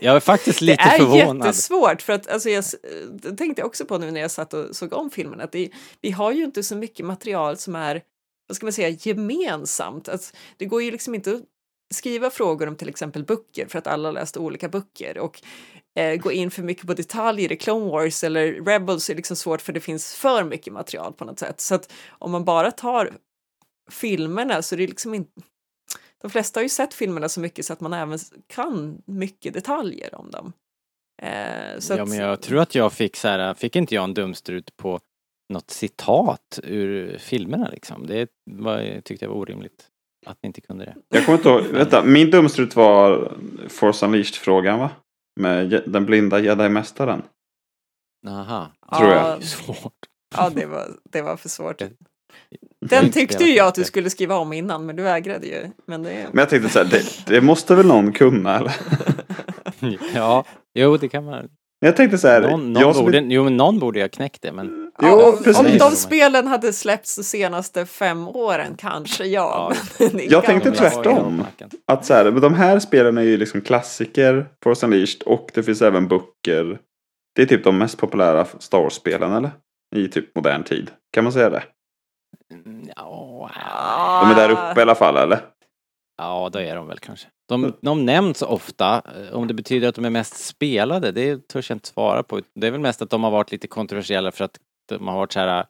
Jag är faktiskt <laughs> lite förvånad. Det är jättesvårt för att alltså jag det tänkte också på nu när jag satt och såg om filmen att det, vi har ju inte så mycket material som är vad ska man säga, gemensamt. Alltså, det går ju liksom inte att skriva frågor om till exempel böcker för att alla läst olika böcker och eh, gå in för mycket på detaljer i Clone Wars eller Rebels är liksom svårt för det finns för mycket material på något sätt. Så att om man bara tar filmerna så är det liksom inte de flesta har ju sett filmerna så mycket så att man även kan mycket detaljer om dem. Eh, ja, men jag tror att jag fick så här, fick inte jag en dumstrut på något citat ur filmerna liksom? Det var, tyckte jag var orimligt. Att ni inte kunde det. Jag kommer inte ihåg, vänta, min dumstrut var Force Unleashed-frågan va? Med den blinda jedi-mästaren. Aha. Tror jag. Det svårt. Ja, det var, det var för svårt. Den tyckte ju jag att du skulle skriva om innan, men du vägrade ju. Men, det... men jag tänkte så här, det, det måste väl någon kunna eller? <laughs> ja, jo det kan man. Jag tänkte så här. Någon, någon borde, jo, men någon borde jag knäckt det, men... Jo, ja, om, om de spelen hade släppts de senaste fem åren, kanske ja. ja. <laughs> jag tänkte tvärtom. Att så här, de här spelen är ju liksom klassiker, Force Unleashed, och det finns även böcker. Det är typ de mest populära Star Wars-spelen, eller? I typ modern tid. Kan man säga det? Mm, ja, de är där uppe i alla fall, eller? Ja, det är de väl kanske. De, de nämns ofta. Om det betyder att de är mest spelade, det törs jag inte svara på. Det är väl mest att de har varit lite kontroversiella för att de har varit så här...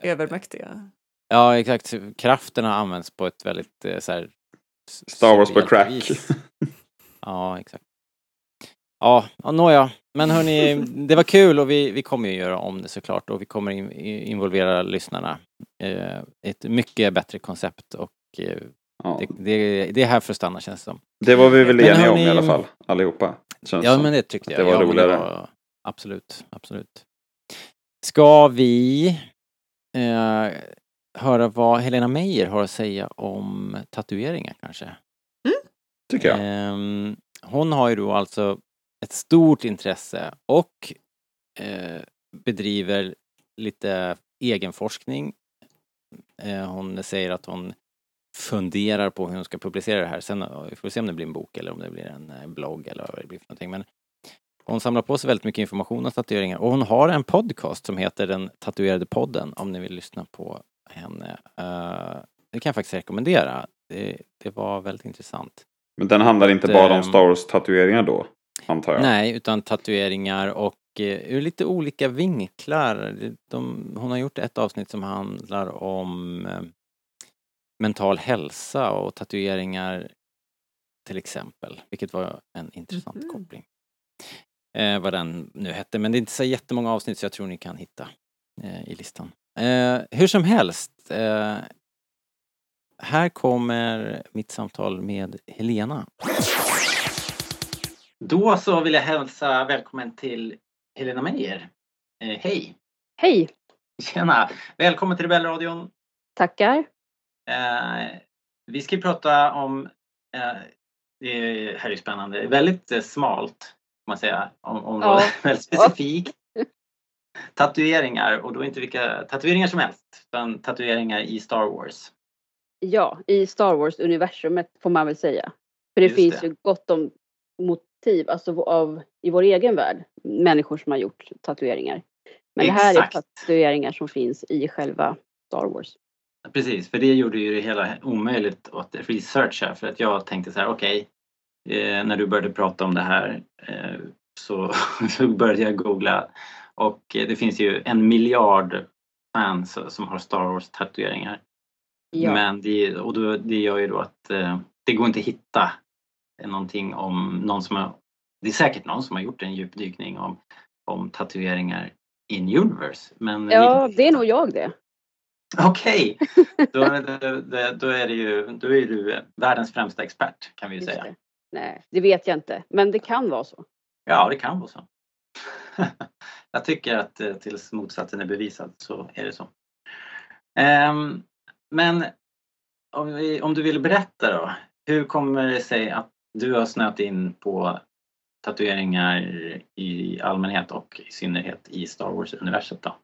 Eh, Övermäktiga. Ja, exakt. Kraften har använts på ett väldigt eh, så här... Star Wars på crack. <laughs> ja, exakt. Ja, nåja. Men hörni, det var kul och vi, vi kommer ju göra om det såklart och vi kommer in, involvera lyssnarna. Eh, ett mycket bättre koncept och eh, ja. det, det, det, är här för att stanna känns det som. Det var vi väl eniga om i alla fall, allihopa. Känns ja, men det tyckte jag. Det var ja, roligare. Det var, absolut, absolut. Ska vi eh, höra vad Helena Meijer har att säga om tatueringar kanske? Mm. Tycker jag. Eh, hon har ju då alltså ett stort intresse och eh, bedriver lite egenforskning. Eh, hon säger att hon funderar på hur hon ska publicera det här. Sen eh, vi får se om det blir en bok eller om det blir en eh, blogg eller vad det blir för någonting. Men hon samlar på sig väldigt mycket information om tatueringar och hon har en podcast som heter Den tatuerade podden om ni vill lyssna på henne. Uh, det kan jag faktiskt rekommendera. Det, det var väldigt intressant. Men den handlar inte bara om Star Wars tatueringar då? Antar jag. Nej, utan tatueringar och eh, ur lite olika vinklar. De, hon har gjort ett avsnitt som handlar om eh, mental hälsa och tatueringar till exempel, vilket var en intressant mm. koppling. Eh, vad den nu hette, men det är inte så jättemånga avsnitt så jag tror ni kan hitta eh, i listan. Eh, hur som helst, eh, här kommer mitt samtal med Helena. Då så vill jag hälsa välkommen till Helena Meijer. Eh, hej! Hej! Tjena! Välkommen till Rebellradion. Tackar. Eh, vi ska prata om, eh, det här är spännande, väldigt eh, smalt kan man säga, om, om ja. väldigt specifikt. Tatueringar och då inte vilka tatueringar som helst, utan tatueringar i Star Wars. Ja, i Star Wars-universumet får man väl säga. För det Just finns det. ju gott om mot perspektiv, alltså av, i vår egen värld, människor som har gjort tatueringar. Men Exakt. det här är tatueringar som finns i själva Star Wars. Precis, för det gjorde ju det hela omöjligt att researcha för att jag tänkte så här, okej, okay, eh, när du började prata om det här eh, så, <laughs> så började jag googla och eh, det finns ju en miljard fans som har Star Wars tatueringar. Ja. Men det, och då, det gör ju då att eh, det går inte att hitta någonting om någon som har, det är säkert någon som har gjort en djupdykning om, om tatueringar in universe. Men ja, det är nog jag det. Okej, okay. <laughs> då, då, är det ju, då är du världens främsta expert kan vi ju säga. Det. Nej, det vet jag inte, men det kan vara så. Ja, det kan vara så. <laughs> jag tycker att eh, tills motsatsen är bevisad så är det så. Um, men om, vi, om, du vill berätta då, hur kommer det sig att du har snöat in på tatueringar i allmänhet och i synnerhet i Star Wars-universet då?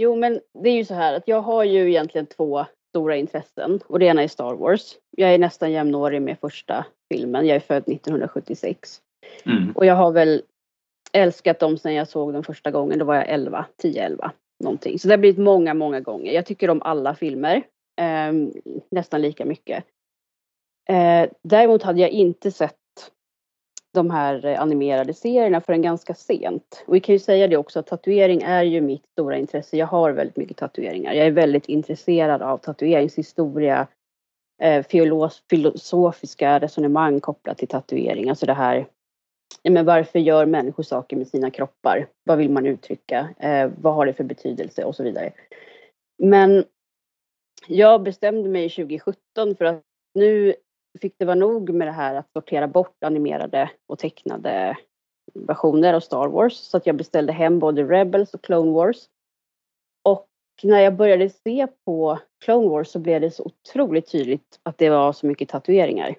Jo, men det är ju så här att jag har ju egentligen två stora intressen och det ena är Star Wars. Jag är nästan jämnårig med första filmen. Jag är född 1976 Mm. Och jag har väl älskat dem sedan jag såg dem första gången. Då var jag 11, 10-11 någonting. Så det har blivit många, många gånger. Jag tycker om alla filmer. Eh, nästan lika mycket. Eh, däremot hade jag inte sett de här eh, animerade serierna förrän ganska sent. Och vi kan ju säga det också att tatuering är ju mitt stora intresse. Jag har väldigt mycket tatueringar. Jag är väldigt intresserad av tatueringshistoria, eh, filosofiska resonemang kopplat till tatuering. Alltså det här, men varför gör människor saker med sina kroppar? Vad vill man uttrycka? Eh, vad har det för betydelse? Och så vidare. Men jag bestämde mig 2017 för att nu fick det vara nog med det här att sortera bort animerade och tecknade versioner av Star Wars. Så att jag beställde hem både Rebels och Clone Wars. Och när jag började se på Clone Wars så blev det så otroligt tydligt att det var så mycket tatueringar.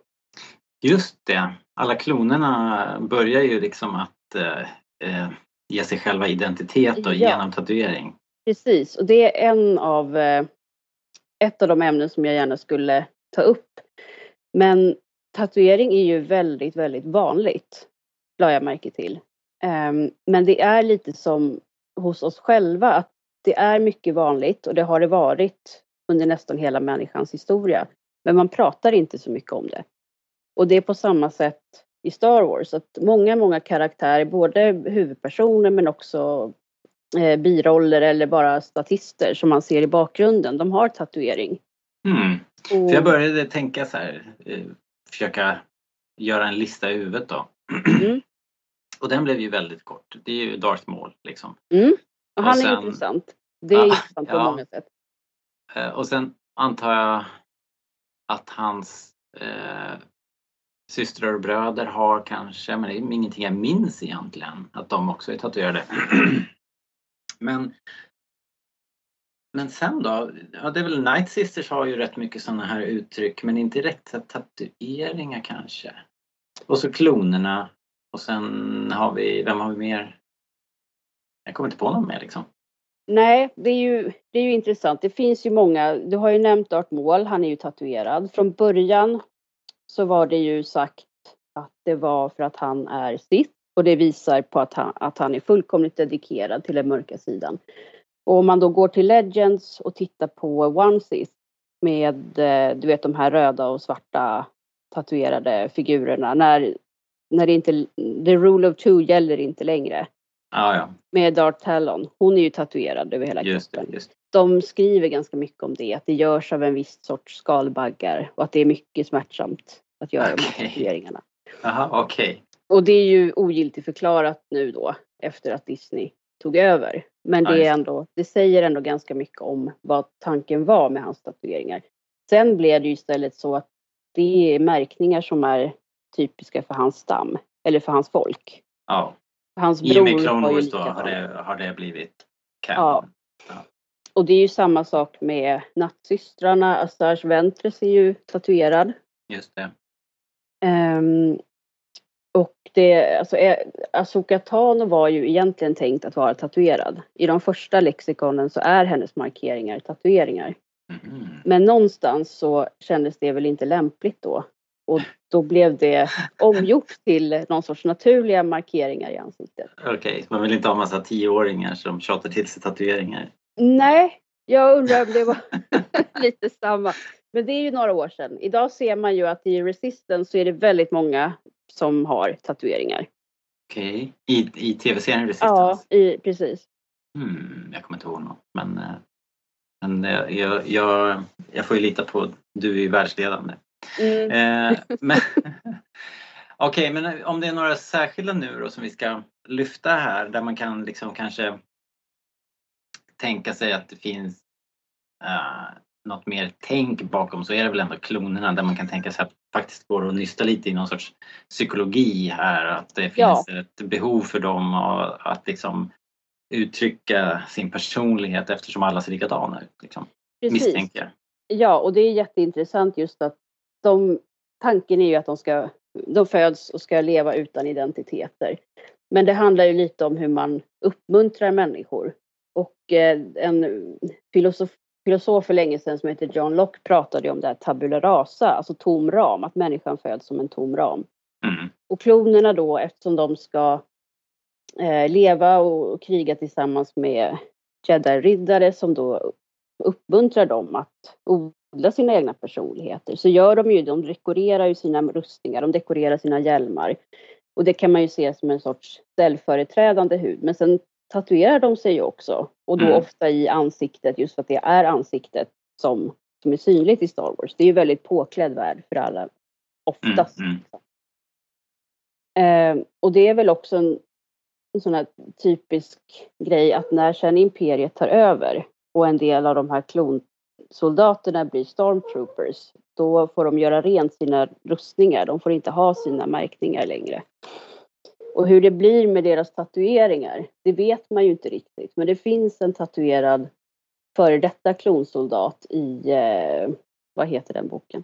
Just det. Alla klonerna börjar ju liksom att eh, eh ge sig själva identitet och ja. genom tatuering. Precis, och det är en av eh, ett av de ämnen som jag gärna skulle ta upp. Men tatuering är ju väldigt, väldigt vanligt, la jag märke till. Ehm, men det är lite som hos oss själva, att det är mycket vanligt och det har det varit under nästan hela människans historia. Men man pratar inte så mycket om det. Och det är på samma sätt i Star Wars, att många, många karaktärer, både huvudpersoner men också eh, biroller eller bara statister som man ser i bakgrunden, de har tatuering. Mm. Och... För jag började tänka så här, eh, försöka göra en lista i huvudet då. Mm. <clears throat> och den blev ju väldigt kort. Det är ju Darth Maul liksom. Mm. Och han och sen... är intressant. Det är ja, intressant på ja. många sätt. Eh, och sen antar jag att hans eh, systrar och bröder har kanske, men det är ingenting jag minns egentligen, att de också är tatuerade. <clears throat> men men sen då? Ja, det är väl Night Sisters har ju rätt mycket sådana här uttryck men inte rätt tatueringar kanske. Och så klonerna. Och sen har vi, vem har vi mer? Jag kommer inte på någon mer liksom. Nej, det är, ju, det är ju intressant. Det finns ju många. Du har ju nämnt Art Mål, han är ju tatuerad. Från början så var det ju sagt att det var för att han är sitt och det visar på att han, att han är fullkomligt dedikerad till den mörka sidan. Och om man då går till Legends och tittar på onesies med eh, du vet de här röda och svarta tatuerade figurerna när, när det inte, the rule of two gäller inte längre. Ah, ja. Med Darth Talon. Hon är ju tatuerad över hela just kroppen. Det, just. De skriver ganska mycket om det, att det görs av en viss sorts skalbaggar och att det är mycket smärtsamt att göra okay. de här tatueringarna. Aha. Okay. Och det är ju ogiltigt förklarat nu då efter att Disney tog över. Men det, är ändå, det säger ändå ganska mycket om vad tanken var med hans tatueringar. Sen blev det ju istället så att det är märkningar som är typiska för hans stam, eller för hans folk. Ja. Hans bror I och med Clone då har det, har det blivit. Ja. ja. Och det är ju samma sak med nattsystrarna. Assange Ventress är ju tatuerad. Just det. Um, och det, alltså, eh, Asoka Tano var ju egentligen tänkt att vara tatuerad. I de första lexikonen så är hennes markeringar tatueringar. Mm. Men någonstans så kändes det väl inte lämpligt då. Och då blev det <laughs> omgjort till någon sorts naturliga markeringar i ansiktet. Okej, okay, man vill inte ha massa tioåringar som tjatar till sig tatueringar? Nej, jag undrar om det var <laughs> lite samma. Men det är ju några år sedan. Idag ser man ju att i Resistance så är det väldigt många som har tatueringar. Okej, okay. I, i tv-serien Resistance? Ja, i, precis. Hmm, jag kommer inte ihåg något. Men, eh, men eh, jag, jag, jag får ju lita på, du är ju världsledande. Mm. Eh, <laughs> <laughs> Okej, okay, men om det är några särskilda nu då som vi ska lyfta här där man kan liksom kanske tänka sig att det finns uh, något mer tänk bakom så är det väl ändå klonerna där man kan tänka sig att faktiskt går att nysta lite i någon sorts psykologi här. Att det finns ja. ett behov för dem att liksom uttrycka sin personlighet eftersom alla ser likadana ut. Liksom. Misstänker. Ja, och det är jätteintressant just att de, tanken är ju att de, ska, de föds och ska leva utan identiteter. Men det handlar ju lite om hur man uppmuntrar människor. Och eh, en filosof, filosof för länge sedan som heter John Locke pratade om det här tabula rasa, alltså tom ram, att människan föds som en tom ram. Mm. Och klonerna då, eftersom de ska eh, leva och, och kriga tillsammans med jedi-riddare som då uppmuntrar dem att odla sina egna personligheter, så gör de ju, de dekorerar ju sina rustningar, de dekorerar sina hjälmar. Och det kan man ju se som en sorts ställföreträdande hud. Men sen tatuerar de sig ju också. Och då mm. ofta i ansiktet, just för att det är ansiktet som, som är synligt i Star Wars. Det är ju väldigt påklädd värld för alla, oftast. Mm. Mm. Eh, och det är väl också en, en sån här typisk grej att när sen imperiet tar över och en del av de här klonsoldaterna blir stormtroopers, då får de göra rent sina rustningar. De får inte ha sina märkningar längre. Och hur det blir med deras tatueringar, det vet man ju inte riktigt. Men det finns en tatuerad före detta klonsoldat i, eh, vad heter den boken?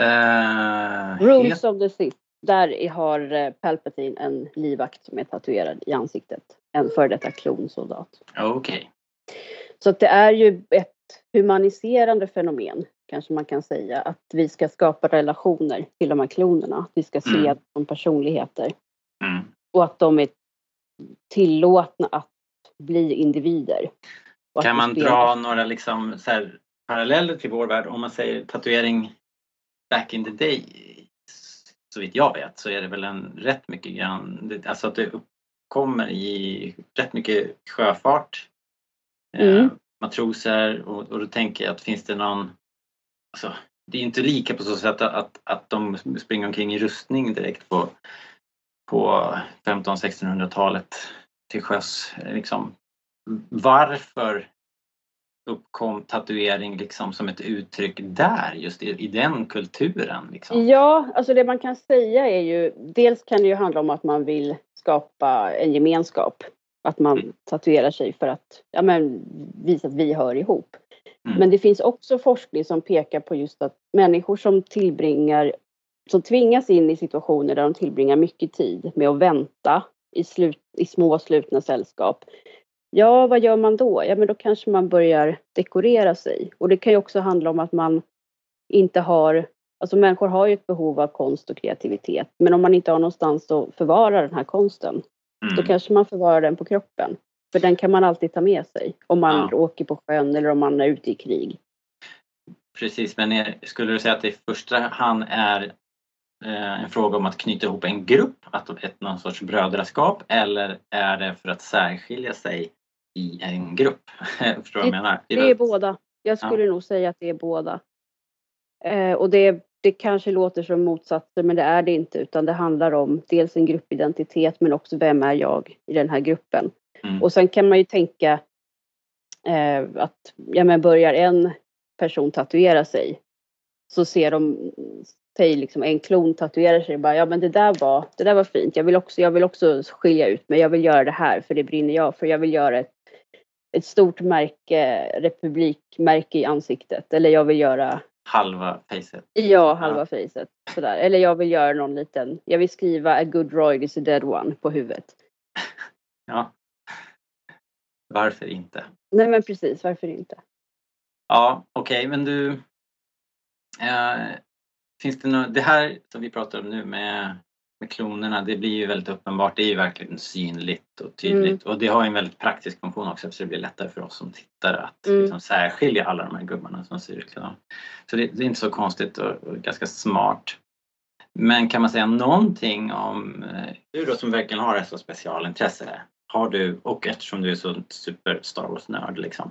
Uh, Rules of the Sith. Där har eh, Palpatine en livvakt som är tatuerad i ansiktet. En före detta klonsoldat. Okej. Okay. Så det är ju ett humaniserande fenomen, kanske man kan säga. Att vi ska skapa relationer till de här klonerna. Att vi ska se mm. dem personligheter. Mm. Och att de är tillåtna att bli individer. Kan man dra några liksom, här, paralleller till vår värld? Om man säger tatuering back in the day, så vitt jag vet, så är det väl en rätt mycket grann, alltså att det uppkommer i rätt mycket sjöfart. Eh, mm. Eh, matroser och, och då tänker jag att finns det någon, alltså det är inte lika på så sätt att, att de springer omkring i rustning direkt på, på 1500-1600-talet till sjöss. Liksom. Varför uppkom tatuering liksom som ett uttryck där, just i, i den kulturen? Liksom? Ja, alltså det man kan säga är ju, dels kan det ju handla om att man vill skapa en gemenskap. Att man mm. tatuerar sig för att ja, men, visa att vi hör ihop. Mm. Men det finns också forskning som pekar på just att människor som tillbringar, som tvingas in i situationer där de tillbringar mycket tid med att vänta i, slut, i små slutna sällskap. Ja, vad gör man då? Ja, men då kanske man börjar dekorera sig. Och det kan ju också handla om att man inte har Alltså människor har ju ett behov av konst och kreativitet. Men om man inte har någonstans att förvara den här konsten. Mm. Då kanske man förvarar den på kroppen. För den kan man alltid ta med sig. Om man ja. åker på sjön eller om man är ute i krig. Precis, men är, skulle du säga att det i första hand är eh, en fråga om att knyta ihop en grupp, att ett, någon sorts brödraskap eller är det för att särskilja sig i en grupp? <laughs> Förstår du vad jag menar? Det, det är båda. Jag skulle ja. nog säga att det är båda. Eh, och det, det kanske låter som motsatser men det är det inte utan det handlar om dels en gruppidentitet men också vem är jag i den här gruppen. Mm. Och sen kan man ju tänka eh, att ja, men börjar en person tatuera sig så ser de säg liksom en klon tatuerar sig och bara ja men det där var, det där var fint. Jag vill också, jag vill också skilja ut mig. Jag vill göra det här för det brinner jag för. Jag vill göra ett, ett stort märke, republikmärke i ansiktet. Eller jag vill göra Halva facet. Ja, halva ja. facet. Sådär. Eller jag vill göra någon liten, jag vill skriva a good droid is a dead one på huvudet. <laughs> ja. Varför inte? Nej men precis, varför inte? Ja, okej, okay, men du. Eh, finns det något, det här som vi pratar om nu med, med klonerna, det blir ju väldigt uppenbart. Det är ju verkligen synligt och tydligt mm. och det har en väldigt praktisk funktion också så det blir lättare för oss som tittare att mm. liksom, särskilja alla de här gubbarna som ser ut Så det, det, är inte så konstigt och, och, ganska smart. Men kan man säga någonting om, eh, du då som verkligen har ett så specialintresse, har du, och eftersom du är så super Star Wars-nörd liksom.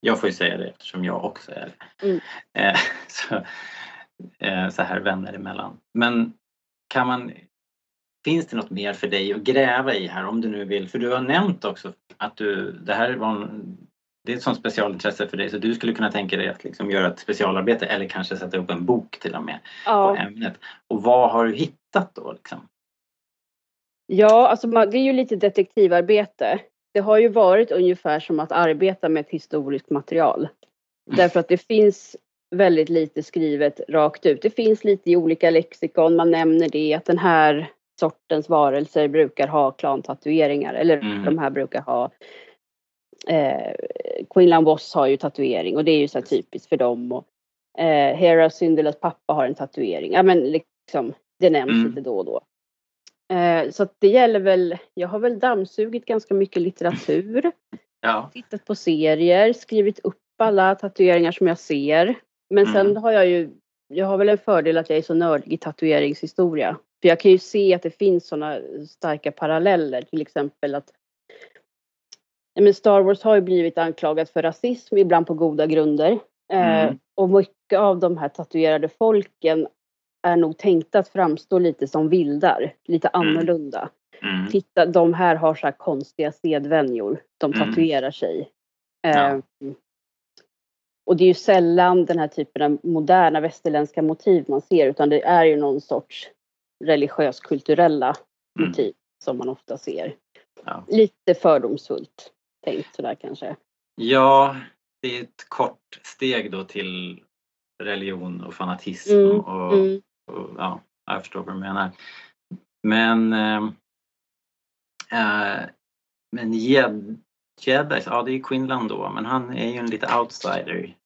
Jag får ju säga det eftersom jag också är. Mm. Eh, <laughs> så, eh, så här vänner emellan. Men kan man, finns det något mer för dig att gräva i här om du nu vill? För du har nämnt också att du, det här var en, det är ett sånt specialintresse för dig så du skulle kunna tänka dig att liksom göra ett specialarbete eller kanske sätta upp en bok till och med ja. på ämnet. Och vad har du hittat då? Liksom? Ja, alltså det är ju lite detektivarbete. Det har ju varit ungefär som att arbeta med ett historiskt material. Därför att det finns väldigt lite skrivet rakt ut. Det finns lite i olika lexikon, man nämner det att den här sortens varelser brukar ha klantatueringar eller mm. de här brukar ha eh, Quinlan Voss har ju tatuering och det är ju så typiskt för dem och eh, Hera Syndulas pappa har en tatuering. Ja men liksom det nämns mm. lite då och då. Eh, så det gäller väl, jag har väl dammsugit ganska mycket litteratur. Ja. Tittat på serier, skrivit upp alla tatueringar som jag ser. Men sen mm. har jag ju, jag har väl en fördel att jag är så nördig i tatueringshistoria. För jag kan ju se att det finns sådana starka paralleller, till exempel att men Star Wars har ju blivit anklagat för rasism, ibland på goda grunder. Eh, mm. och mycket av de här tatuerade folken är nog tänkta att framstå lite som vildar, lite mm. annorlunda. Mm. Titta, de här har så här konstiga sedvänjor. De mm. tatuerar sig. Ja. Eh, och det är ju sällan den här typen av moderna västerländska motiv man ser utan det är ju någon sorts religiös kulturella mm. motiv som man ofta ser. Ja. Lite fördomsfullt tänkt sådär kanske. Ja, det är ett kort steg då till religion och fanatism mm. Och, mm. Och, ja, jag förstår vad du menar. Men äh, äh, men Jed, Jedis, ja det är Quinlan då, men han är ju en lite outsider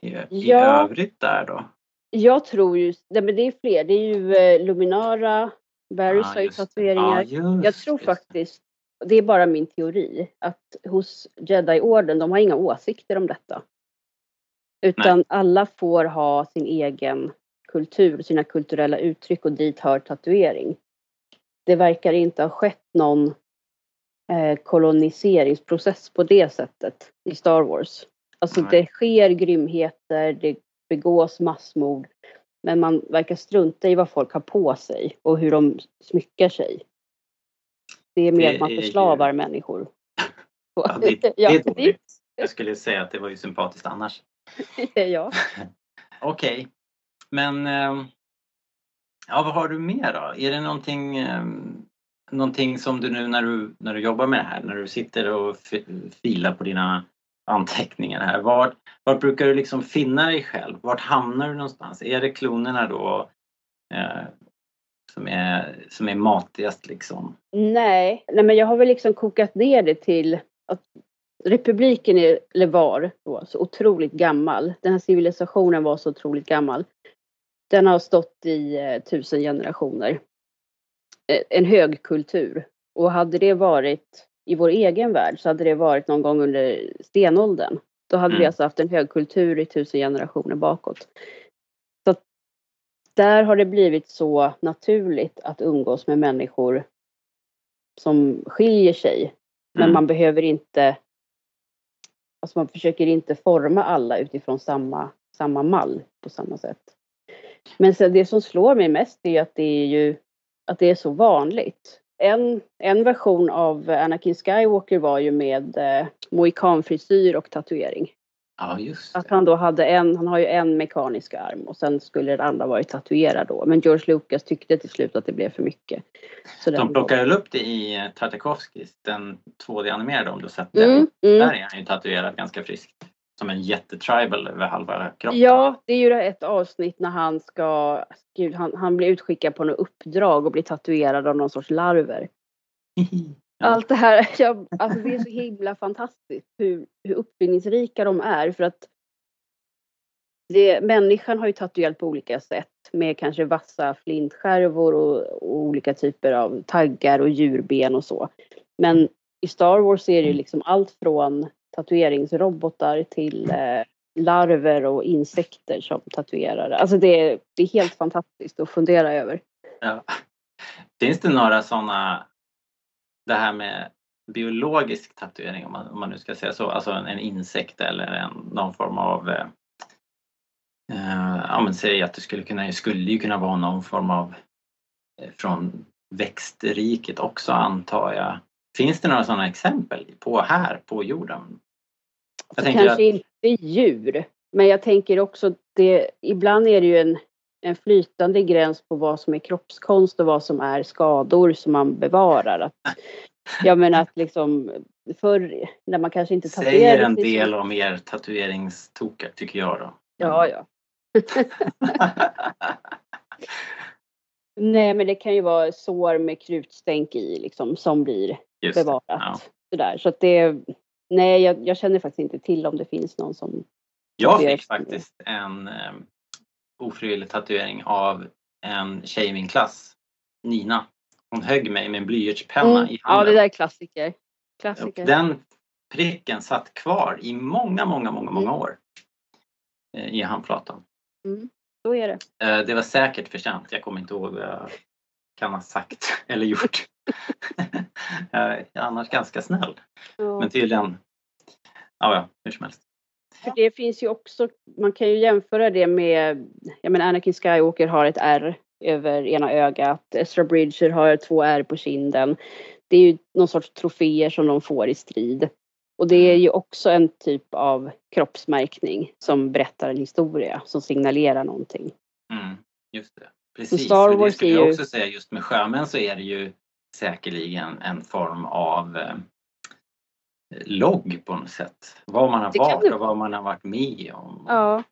i, i ja. övrigt där då. Jag tror ju, nej men det är fler, det är ju eh, Luminara, Barrys ah, har ju tatueringar. Ah, jag tror faktiskt, det är bara min teori, att hos Jedi-orden, de har inga åsikter om detta. Utan nej. alla får ha sin egen kultur, sina kulturella uttryck och dit hör tatuering. Det verkar inte ha skett någon eh, koloniseringsprocess på det sättet i Star Wars. Alltså Nej. det sker grymheter, det begås massmord. Men man verkar strunta i vad folk har på sig och hur de smyckar sig. Det är mer att man förslavar människor. Ja, <laughs> det, det är dåligt. Jag skulle säga att det var ju sympatiskt annars. <laughs> ja. <laughs> Okej. Men ehm, ja, vad har du mer då? Är det någonting, ehm, någonting som du nu när du, när du jobbar med det här, när du sitter och filar på dina anteckningar här. Var, var brukar du liksom finna dig själv? Vart hamnar du någonstans? Är det klonerna då eh, som, är, som är matigast liksom? Nej, nej, men jag har väl liksom kokat ner det till att republiken är, eller var då, så otroligt gammal. Den här civilisationen var så otroligt gammal. Den har stått i eh, tusen generationer. Eh, en hög kultur. Och hade det varit i vår egen värld så hade det varit någon gång under stenåldern. Då hade mm. vi alltså haft en högkultur i tusen generationer bakåt. Så där har det blivit så naturligt att umgås med människor som skiljer sig. Mm. Men man behöver inte Alltså man försöker inte forma alla utifrån samma, samma mall på samma sätt. Men sen det som slår mig mest är att det är ju att det är så vanligt en, en version av Anakin Skywalker var ju med eh, mohikanfrisyr och tatuering. Ja, just det. Att han då hade en, han har ju en mekanisk arm och sen skulle den andra varit tatuerad då. Men George Lucas tyckte till slut att det blev för mycket. Så De plockade väl upp det i eh, Tartakovskis, den 2D-animerade om du sett den. Mm, mm. Där är han ju tatuerad ganska friskt som en jättetribal över halva kroppen. Ja, det är ju ett avsnitt när han ska, gud, han, han blir utskickad på något uppdrag och blir tatuerad av någon sorts larver. <laughs> ja. Allt det här, <laughs> jag, alltså det är så himla fantastiskt hur, hur uppfinningsrika de är för att det, människan har ju tatuerat på olika sätt med kanske vassa flintskärvor och, och, olika typer av taggar och djurben och så. Men i Star Wars är det ju mm. liksom allt från tatueringsrobotar till eh, larver och insekter som tatuerar. Alltså det är, det är helt fantastiskt att fundera över. Ja. Finns det några sådana, det här med biologisk tatuering om man, om man nu ska säga så, alltså en, en insekt eller en, någon form av eh, eh, ja men säg att det skulle kunna, skulle ju kunna vara någon form av eh, från växtriket också antar jag. Finns det några sådana exempel på här på jorden? Kanske att... inte djur, men jag tänker också det, ibland är det ju en, en flytande gräns på vad som är kroppskonst och vad som är skador som man bevarar. Att, jag menar att liksom förr när man kanske inte tatuerade Säger en del om er tatueringstokar tycker jag då. Ja, ja. Nej, men det kan ju vara sår med krutstänk i liksom som blir Just bevarat. Ja. Sådär. Så att det, Nej, jag, jag, känner faktiskt inte till om det finns någon som... Jag fick faktiskt en um, ofrivillig tatuering av en tjej i min klass, Nina. Hon högg mig med en blyertspenna Mm. i Ja, handen. det där är klassiker. och Klassiker. den pricken satt kvar i många, många, många, många Mm. år. eh, I handflatan. Så är det. Eh, Det var säkert förtjänt. Jag kommer inte ihåg vad jag kan ha sagt <laughs> eller gjort. <laughs> Jag är annars ganska snäll. Ja. Men tydligen, ja, ja hur som helst. För det finns ju också, man kan ju jämföra det med, jag menar Anakin Skywalker har ett R över ena ögat, Ezra Bridger har två R på kinden. Det är ju någon sorts troféer som de får i strid. Och det är ju också en typ av kroppsmärkning som berättar en historia, som signalerar någonting. Mm, just det. Precis. Star och det Wars skulle jag ju- också säga just med sjömän så är det ju säkerligen en form av eh, logg på något sätt. Vad man har Det varit och vad man har varit med om. Ja.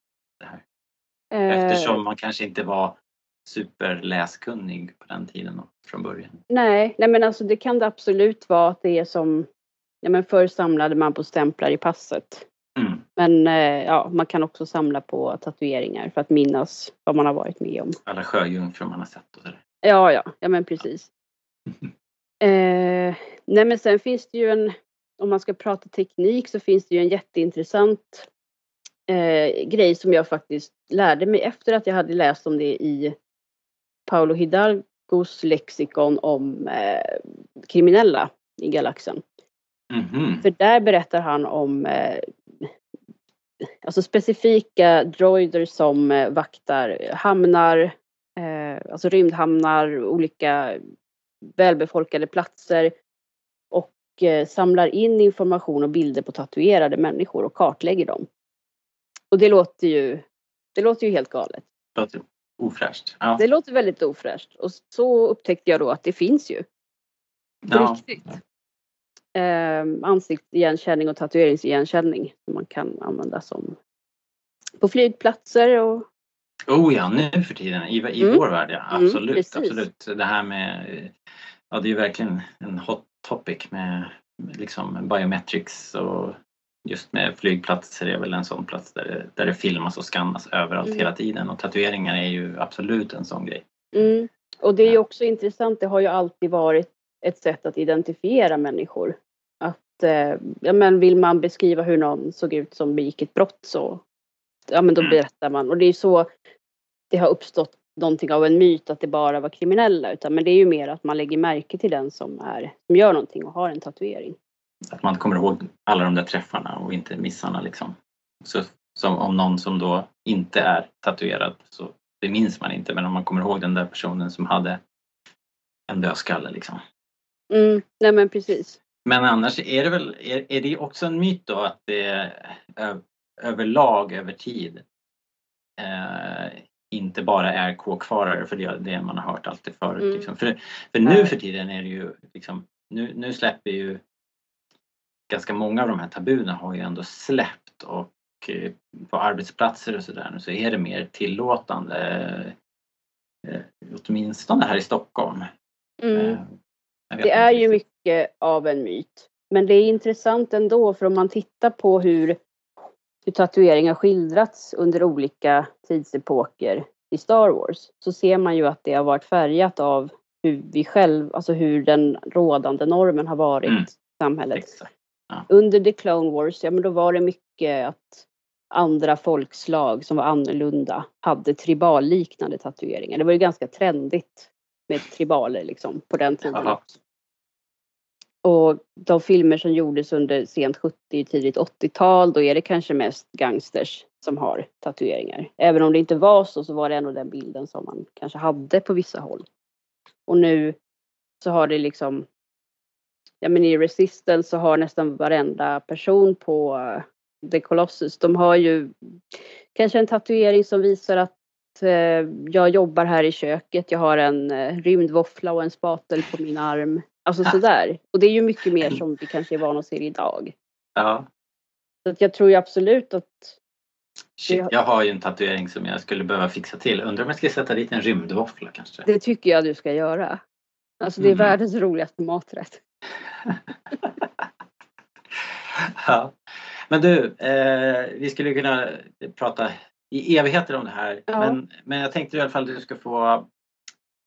Eh, Eftersom man kanske inte var superläskunnig på den tiden från början. Nej, nej men alltså det kan det absolut vara att det är som, ja men förr samlade man på stämplar i passet. Mm. Men eh, ja, man kan också samla på tatueringar för att minnas vad man har varit med om. Alla sjöjungfrur man har sett och sådär. Ja, ja, ja men precis. Eh, nej men sen finns det ju en, om man ska prata teknik så finns det ju en jätteintressant eh, grej som jag faktiskt lärde mig efter att jag hade läst om det i Paolo Hidalgos lexikon om eh, kriminella i galaxen. Mhm. För där berättar han om eh, alltså specifika droider som eh, vaktar hamnar, eh, alltså rymdhamnar, olika välbefolkade platser och eh, samlar in information och bilder på tatuerade människor och kartlägger dem. Och det låter ju, det låter ju helt galet. Det låter ofräscht. Ja. Det låter väldigt ofräscht och så upptäckte jag då att det finns ju. På Ja. riktigt. Eh, ansiktsigenkänning och tatueringsigenkänning som man kan använda som på flygplatser och Oh ja, nu för tiden i, i Mm. vår värld ja. Mm, Absolut, precis. absolut. Det här med, ja det är ju verkligen en hot topic med liksom biometrics och just med flygplatser är väl en sån plats där det, där det filmas och skannas överallt Mm. hela tiden och tatueringar är ju absolut en sån grej. Mm. Och det är ju Ja. också intressant, det har ju alltid varit ett sätt att identifiera människor. Att, eh, ja men vill man beskriva hur någon såg ut som begick ett brott så, ja men då Mm. berättar man. Och det är så det har uppstått någonting av en myt att det bara var kriminella. Utan, men det är ju mer att man lägger märke till den som, är, som gör någonting och har en tatuering. Att man kommer ihåg alla de där träffarna och inte missarna liksom. Så som om någon som då inte är tatuerad så det minns man inte men om man kommer ihåg den där personen som hade en dödskalle liksom. Mm, nej men precis. Men annars är det väl, är, är det också en myt då att det överlag över tid eh, inte bara är kåkfarare för det är det man har hört alltid förut. Mm. Liksom. För, för nu för tiden är det ju liksom, nu, nu släpper ju ganska många av de här tabuna har ju ändå släppt och eh, på arbetsplatser och sådär så är det mer tillåtande. Eh, åtminstone här i Stockholm. Mm. Eh, Det är ju mycket av en myt. Men det är intressant ändå för om man tittar på hur, hur tatueringar skildrats under olika tidsepoker i Star Wars så ser man ju att det har varit färgat av hur vi själv, alltså hur den rådande normen har varit Mm. i samhället. Exakt. Under The Clone Wars, ja men då var det mycket att andra folkslag som var annorlunda hade triballiknande tatueringar. Det var ju ganska trendigt med tribaler liksom på den tiden. Jaha. Och de filmer som gjordes under sent 70 tidigt 80-tal, då är det kanske mest gangsters som har tatueringar. Även om det inte var så, så var det ändå den bilden som man kanske hade på vissa håll. Och nu så har det liksom, ja men i Resistance så har nästan varenda person på eh, The Colossus, de har ju kanske en tatuering som visar att eh, jag jobbar här i köket, jag har en eh, rymdvåffla och en spatel på min arm. Alltså sådär. Och det är ju mycket mer som vi kanske är vana att se idag. Ja, Så att jag tror ju absolut att shit, jag har ju en tatuering som jag skulle behöva fixa till. Undrar om jag ska sätta dit en rymdvåffla kanske? det tycker jag du ska göra. Alltså det är Mhm. världens roligaste maträtt. <laughs> ja. Men du, eh, vi skulle kunna prata i evigheter om det här. Ja. Men, men jag tänkte i alla fall att du ska få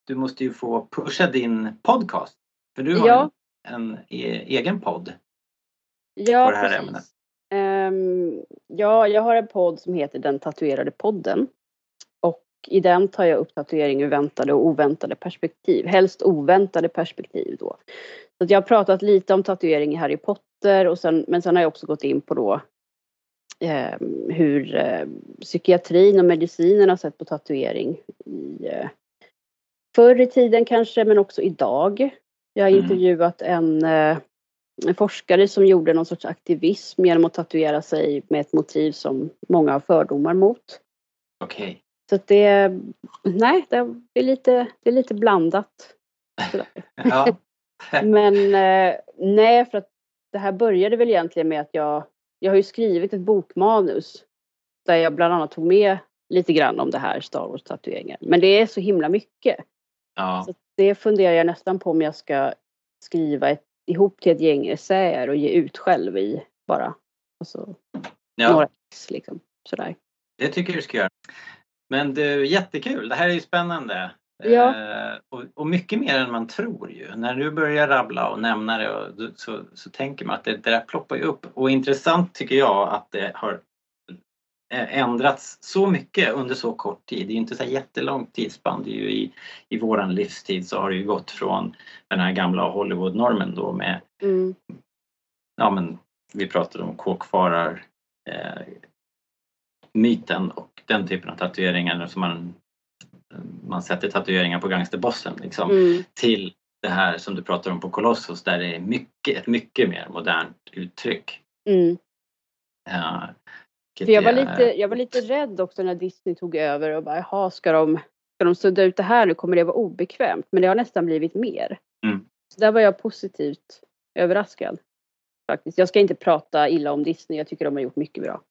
du måste ju få pusha din podcast. För du har ja. en, e egen podd. Ja, på det här precis. ämnet. Um, ja, jag har en podd som heter Den tatuerade podden. Och i den tar jag upp tatuering ur väntade och oväntade perspektiv. Helst oväntade perspektiv då. Så jag har pratat lite om tatuering i Harry Potter och sen, men sen har jag också gått in på då eh, hur eh, psykiatrin och medicinen har sett på tatuering i, eh, förr i tiden kanske men också idag. Jag har mm. intervjuat en, eh, en forskare som gjorde någon sorts aktivism genom att tatuera sig med ett motiv som många har fördomar mot. Okej. Okay. Så det, nej, det är lite, det är lite blandat. <laughs> ja. <laughs> Men eh, nej, för att det här började väl egentligen med att jag, jag har ju skrivit ett bokmanus där jag bland annat tog med lite grann om det här Star Wars-tatueringen. Men det är så himla mycket. Ja. Så det funderar jag nästan på om jag ska skriva ett, ihop till ett gäng essäer och ge ut själv i bara alltså, ja. några ex liksom. Sådär. Det tycker jag du ska göra. Men du, jättekul. Det här är ju spännande. Ja. Eh, och, och, mycket mer än man tror ju. När du börjar rabbla och nämna det och, så, så tänker man att det, det där ploppar ju upp. Och intressant tycker jag att det har ändrats så mycket under så kort tid. Det är ju inte så jättelångt tidsspann. Det är ju i, I våran livstid så har det ju gått från den här gamla Hollywood-normen då med mm. Ja men vi pratade om kåkfarar eh, myten och den typen av tatueringar som man man sätter tatueringar på gangsterbossen liksom, mm. till det här som du pratar om på Colossus där det är mycket, ett mycket mer modernt uttryck. Mm. Ja, För jag, var lite, jag var lite rädd också när Disney tog över och bara jaha, ska de, ska de sudda ut det här nu? Kommer det vara obekvämt? Men det har nästan blivit mer. Mm. Så där var jag positivt överraskad. Faktiskt. Jag ska inte prata illa om Disney, jag tycker de har gjort mycket bra.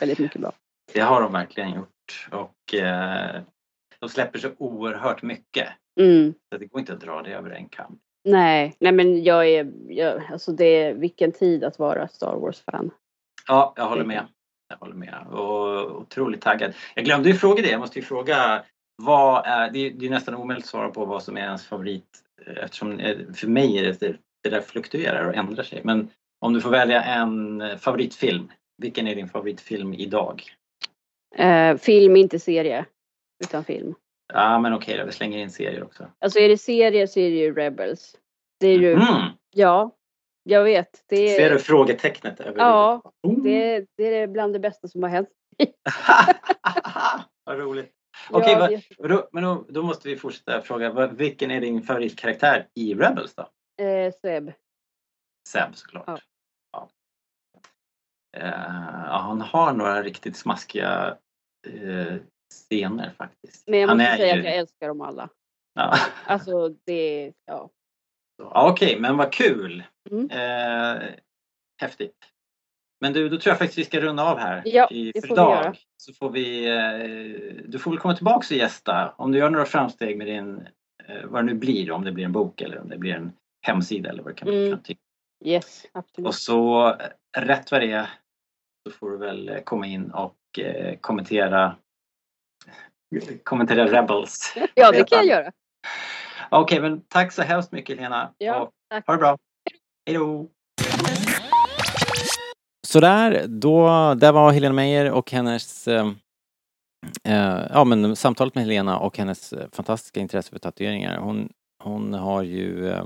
Väldigt mycket bra. Det har de verkligen gjort. Och eh, de släpper så oerhört mycket. Mm. Så det går inte att dra det över en kam. Nej, nej men jag är, jag, alltså det är vilken tid att vara Star Wars-fan. Ja, jag håller med. Jag håller med och otroligt taggad. Jag glömde ju fråga det, jag måste ju fråga vad är, det är, det är nästan omöjligt att svara på vad som är ens favorit eftersom eh, för mig är det, det där fluktuerar och ändrar sig. Men om du får välja en favoritfilm, vilken är din favoritfilm idag? Uh, film, inte serie utan film. Ja men okej då, vi slänger in serier också. Alltså är det serier så är det ju Rebels. Det är ju, mm. ja, jag vet. Det är... Ser du frågetecknet? Över ja, det, det är bland det bästa som har hänt. <laughs> vad roligt. Okej, ja, vad, då, men då, då, måste vi fortsätta fråga. Vilken är din favoritkaraktär i Rebels då? Eh, Seb. Seb såklart. Ja. Ja. Ja, han har några riktigt smaskiga uh, scener faktiskt. Men jag måste säga ju... att jag älskar dem alla. Ja. Alltså det, ja. ja Okej, okay, men vad kul! Mm. Eh, häftigt. Men du, då tror jag faktiskt vi ska runda av här ja, i, för idag. Så får vi, eh, du får väl komma tillbaka och gästa om du gör några framsteg med din, eh, vad det nu blir, om det blir en bok eller om det blir en hemsida eller vad det kan bli. Mm. Yes, absolut. Och så eh, rätt vad det är så får du väl eh, komma in och eh, kommentera kommentera Rebels. <laughs> Ja, det kan jag göra. Okej, okay, men tack så hemskt mycket Lena. Ja, tack. Ha det bra. Hej då! Sådär, då, där var Helena Meijer och hennes eh, eh, ja men samtalet med Helena och hennes eh, fantastiska intresse för tatueringar. Hon, hon har ju eh,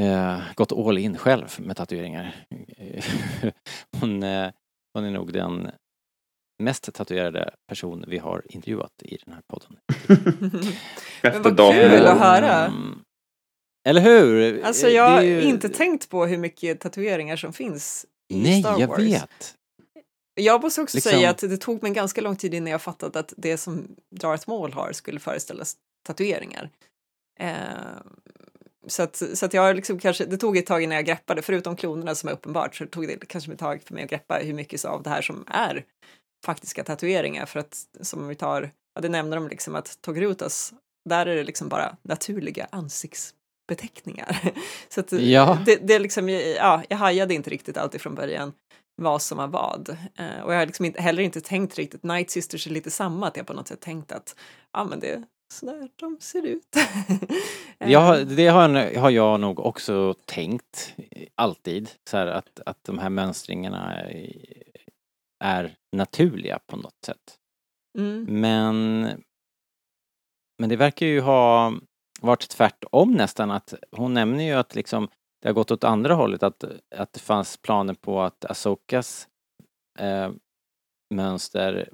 eh gått all in själv med tatueringar. <laughs> hon, eh, hon är nog den mest tatuerade person vi har intervjuat i den här podden. <laughs> Men vad kul att höra! Mm. Eller hur? Alltså jag har ju... inte tänkt på hur mycket tatueringar som finns i Nej, Star Wars. Nej, jag vet! Jag måste också liksom... säga att det tog mig ganska lång tid innan jag fattade att det som Darth Maul har skulle föreställas tatueringar. Eh, så att, så att jag liksom kanske, det tog ett tag innan jag greppade, förutom klonerna som är uppenbart, så tog det kanske ett tag för mig att greppa hur mycket av det här som är faktiska tatueringar för att som vi tar, ja det nämner de liksom att Togrutas, där är det liksom bara naturliga ansiktsbeteckningar. <laughs> Så att ja. det, det är liksom, ja, jag hajade inte riktigt alltid från början vad som var vad. Uh, och jag har liksom inte, heller inte tänkt riktigt, Night Sisters är lite samma, att jag på något sätt tänkt att ja men det, sådär de ser ut. <laughs> ja, det har, har jag nog också tänkt alltid. Så här, att, att de här mönstringarna är naturliga på något sätt. Mm. Men, men det verkar ju ha varit tvärtom nästan att hon nämner ju att liksom det har gått åt andra hållet att, att det fanns planer på att Asokas eh, mönster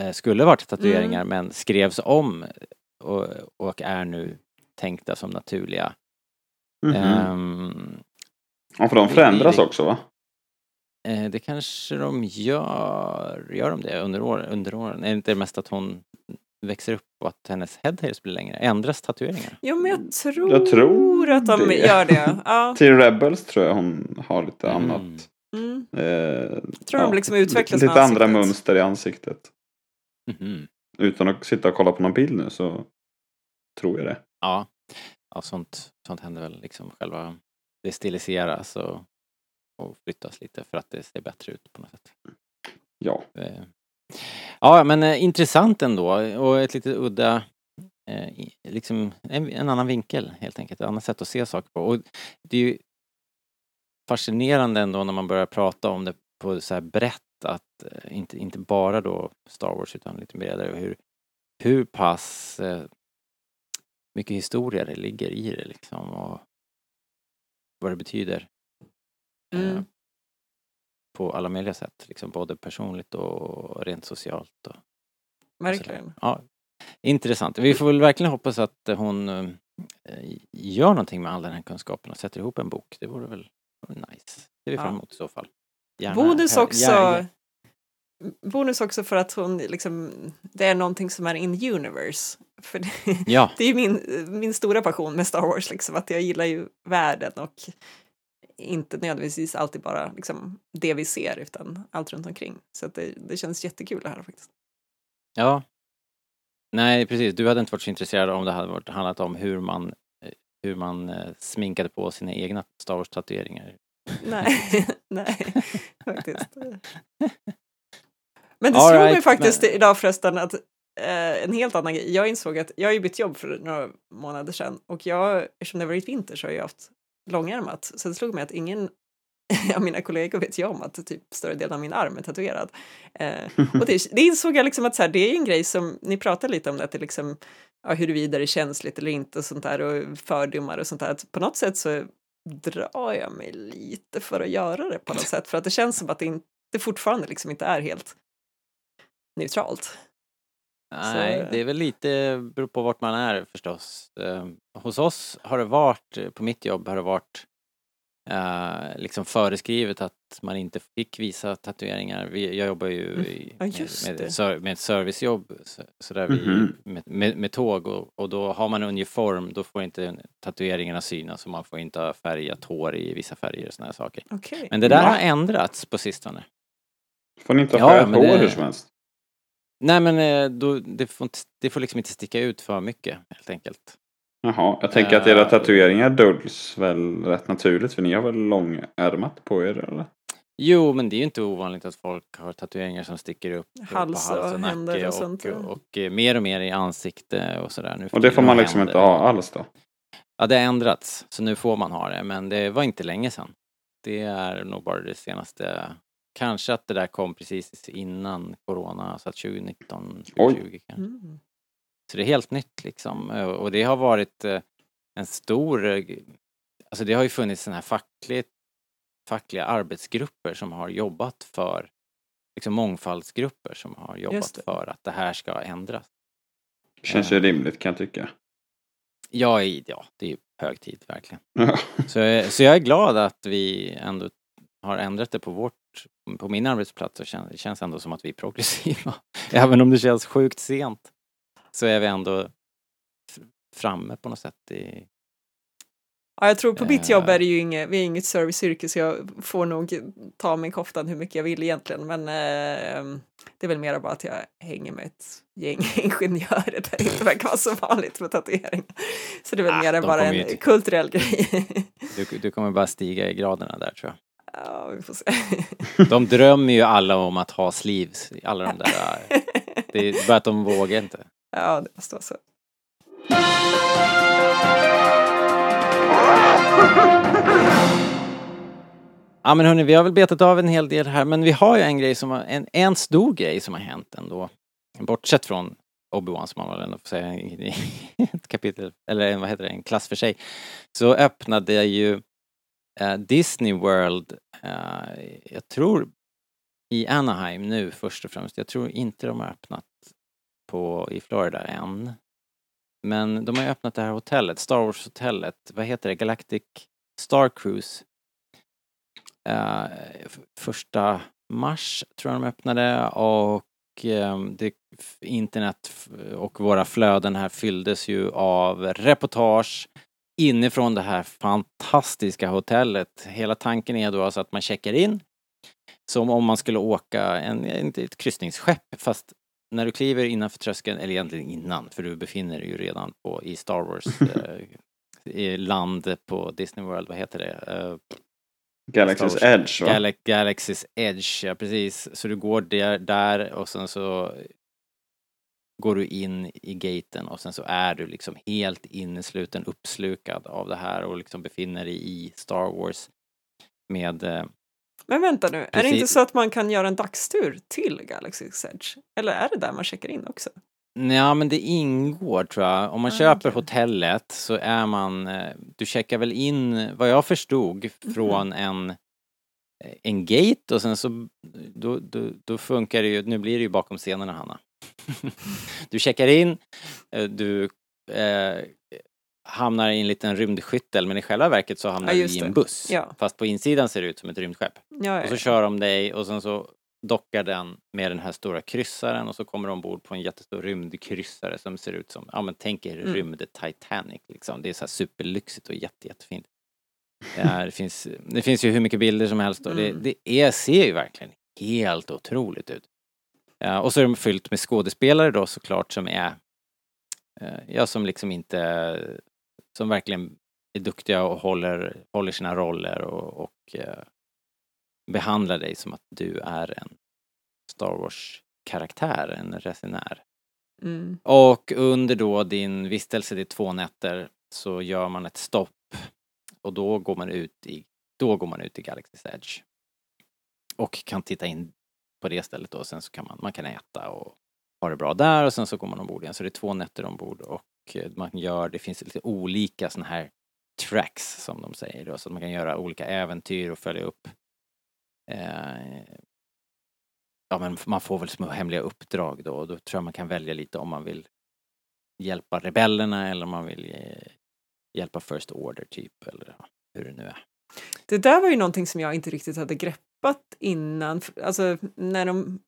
eh, skulle varit tatueringar mm. men skrevs om och, och, är nu tänkta som naturliga. Mm -hmm. um, ja, för de förändras det, också va? Eh, det kanske de gör. Gör de det under, år, under åren? Är det inte mest att hon växer upp och att hennes headhairs blir längre? Ändras tatueringar? Jo men jag tror, jag tror att de det. gör det. Ja. <laughs> Till Rebels tror jag hon har lite mm. annat. Mm. Eh, jag tror ja, de liksom utvecklas Lite andra mönster i ansiktet. Mm. Utan att sitta och kolla på någon bild nu så tror jag det. Ja, ja sånt, sånt händer väl liksom själva det stiliseras och och flyttas lite för att det ser bättre ut på något sätt. Ja. Eh, ja, men eh, intressant ändå och ett lite udda eh, liksom en, en, annan vinkel helt enkelt, ett annat sätt att se saker på. Och det är ju fascinerande ändå när man börjar prata om det på så här brett att eh, inte, inte bara då Star Wars utan lite bredare hur, hur pass eh, mycket historia det ligger i det liksom och vad det betyder eh, mm. På alla möjliga sätt, liksom både personligt och rent socialt. Och, Verkligen. Och ja, intressant. Vi får väl verkligen hoppas att hon äh, gör någonting med all den här kunskapen och sätter ihop en bok. Det vore väl nice. Det är vi fram emot i så fall. Gärna, bonus också. Gärna. Bonus också för att hon liksom, det är någonting som är in universe. För det, ja. <laughs> det är ju min, min stora passion med Star Wars, liksom, att jag gillar ju världen och inte nödvändigtvis alltid bara liksom det vi ser utan allt runt omkring. Så det, det känns jättekul det här faktiskt. Ja. Nej, precis. Du hade inte varit så intresserad om det hade varit, handlat om hur man, eh, hur man eh, sminkade på sina egna Star Wars-tatueringar. Nej, <laughs> nej, faktiskt. Men det All slog right, mig faktiskt men... idag förresten att eh, en helt annan grej. Jag insåg att jag har ju bytt jobb för några månader sedan och jag, eftersom det varit vinter så har jag haft långärmat. Så det slog mig att ingen <laughs> av mina kollegor vet ju om att typ större delen av min arm är tatuerad. Eh, och det, det insåg jag liksom att så här, det är en grej som, ni pratar lite om det, att det liksom, ja, huruvida det är känsligt eller inte och sånt där och fördomar och sånt där. Att på något sätt så drar jag mig lite för att göra det på något sätt för att det känns som att det, in, det fortfarande liksom inte är helt neutralt. Nej, så... det är väl lite, beror på vart man är förstås. Eh, hos oss har det varit, på mitt jobb har det varit eh, liksom föreskrivet att man inte fick visa tatueringar. Vi, jag jobbar ju mm. i, ja, med, med, med, ett servicejobb så, så där mm -hmm. vi, mhm. med, med, med, tåg och, och då har man uniform då får inte tatueringarna synas och man får inte ha färgat hår i vissa färger och sådana här saker. Okay. Men det där har ändrats på sistone. Får ni inte ha färgat hår hur som helst? Nej men eh, då, det, får inte, det får liksom inte sticka ut för mycket helt enkelt. Jaha, jag tänker att era eh, tatueringar döljs väl rätt naturligt för ni har väl långärmat på er eller? Jo, men det är ju inte ovanligt att folk har tatueringar som sticker upp hals på hals och, och nacke och, sånt. Och, och, och, eh, mer och mer i ansikte och sådär. Nu och det får man liksom händer. inte ha alls då? Ja, det har ändrats, så nu får man ha det, men det var inte länge sedan. Det är nog bara det senaste Kanske att det där kom precis innan corona, så att 2019, 2020 kanske. Mm. Så det är helt nytt liksom. Och det har varit eh, en stor, eh, alltså det har ju funnits sådana här fackligt, fackliga arbetsgrupper som har jobbat för, liksom mångfaldsgrupper som har jobbat för att det här ska ändras. Det känns ju eh. rimligt kan jag tycka. Ja, ja det är ju hög tid verkligen. så, så jag är glad att vi ändå har ändrat det på vårt på min arbetsplats så känns det känns ändå som att vi är progressiva. <laughs> Även om det känns sjukt sent så är vi ändå framme på något sätt i... Ja, jag tror på mitt jobb är det ju inget, vi är inget serviceyrke så jag får nog ta min koftan hur mycket jag vill egentligen men eh, det är väl mer bara att jag hänger med ett gäng <laughs> ingenjörer där det inte <laughs> verkar vara så vanligt med tatuering. Så det är väl ah, mer bara en kulturell grej. du, du kommer bara stiga i graderna där tror jag. Ja, vi får se. De drömmer ju alla om att ha sleeves, alla de där. Det är bara att de vågar inte. Ja, det måste vara så. Ja men hörni, vi har väl betat av en hel del här men vi har ju en grej som har, en, en stor grej som har hänt ändå. Bortsett från Obi-Wan som man väl ändå får säga i ett kapitel, eller vad heter det, en klass för sig. Så öppnade ju uh, Eh, Disney World, eh, jag tror i Anaheim nu först och främst. Jag tror inte de har öppnat på, i Florida än. Men de har ju öppnat det här hotellet, Star Wars-hotellet, vad heter det, Galactic Star Cruise. Uh, första mars tror jag de öppnade och um, det, internet och våra flöden här fylldes ju av reportage inifrån det här fantastiska hotellet. Hela tanken är då alltså att man checkar in som om man skulle åka en, ett kryssningsskepp fast när du kliver innanför tröskeln, eller egentligen innan, för du befinner dig ju redan på, i Star Wars <laughs> eh, land på Disney World, vad heter det? Uh, Galaxys Edge va? Gal Galaxys Edge, ja precis. Så du går där, där och sen så går du in i gaten och sen så är du liksom helt innesluten, uppslukad av det här och liksom befinner dig i Star Wars med eh, men vänta nu, Precis. är det inte så att man kan göra en dagstur till Galaxy's Edge? Eller är det där man checkar in också? Ja, men det ingår tror jag. Om man ah, köper okay. hotellet så är man, eh, du checkar väl in, vad jag förstod, från mm. en en gate och sen så då, då, då funkar det ju, nu blir det ju bakom scenerna Hanna. Du checkar in, eh, du eh, hamnar i en liten rymdskyttel men i själva verket så hamnar ja, du i en buss. Ja. Fast på insidan ser det ut som ett rymdskepp. Ja, och så kör de dig och sen så dockar den med den här stora kryssaren och så kommer de ombord på en jättestor rymdkryssare som ser ut som, ja men tänk er mm. rymd-Titanic liksom. Det är så här superlyxigt och jätte, jättefint. Det, <laughs> är, det, finns, det finns ju hur mycket bilder som helst och det, mm. det är, ser ju verkligen helt otroligt ut. Ja, och så är de fyllt med skådespelare då såklart som är eh, Ja, som liksom inte som verkligen är duktiga och håller, håller sina roller och, och eh, behandlar dig som att du är en Star Wars-karaktär, en resenär. Mm. Och under då din vistelse, det är två nätter, så gör man ett stopp och då går man ut i, då går man ut i Galaxy's Edge. Och kan titta in på det stället då, sen så kan man, man kan äta och ha det bra där och sen så går man ombord igen. Så det är två nätter ombord och eh, man gör, det finns lite olika sådana här tracks som de säger då, så att man kan göra olika äventyr och följa upp eh, Ja men man får väl små hemliga uppdrag då och då tror jag man kan välja lite om man vill hjälpa rebellerna eller om man vill eh, hjälpa First Order typ eller hur det nu är. Det där var ju någonting som jag inte riktigt hade grepp greppat innan, alltså när de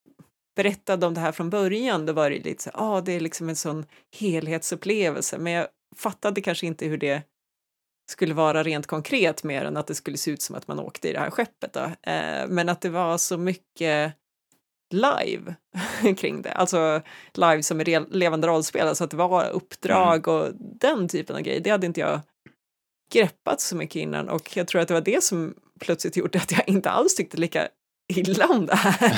berättade om det här från början, då var det lite så ja, ah, det är liksom en sån helhetsupplevelse, men jag fattade kanske inte hur det skulle vara rent konkret mer än att det skulle se ut som att man åkte i det här skeppet. Då. Eh, men att det var så mycket live <laughs> kring det, alltså live som är levande rollspel, alltså att det var uppdrag mm. och den typen av grejer, det hade inte jag greppat så mycket innan och jag tror att det var det som plötsligt gjorde att jag inte alls tyckte lika illa om det här.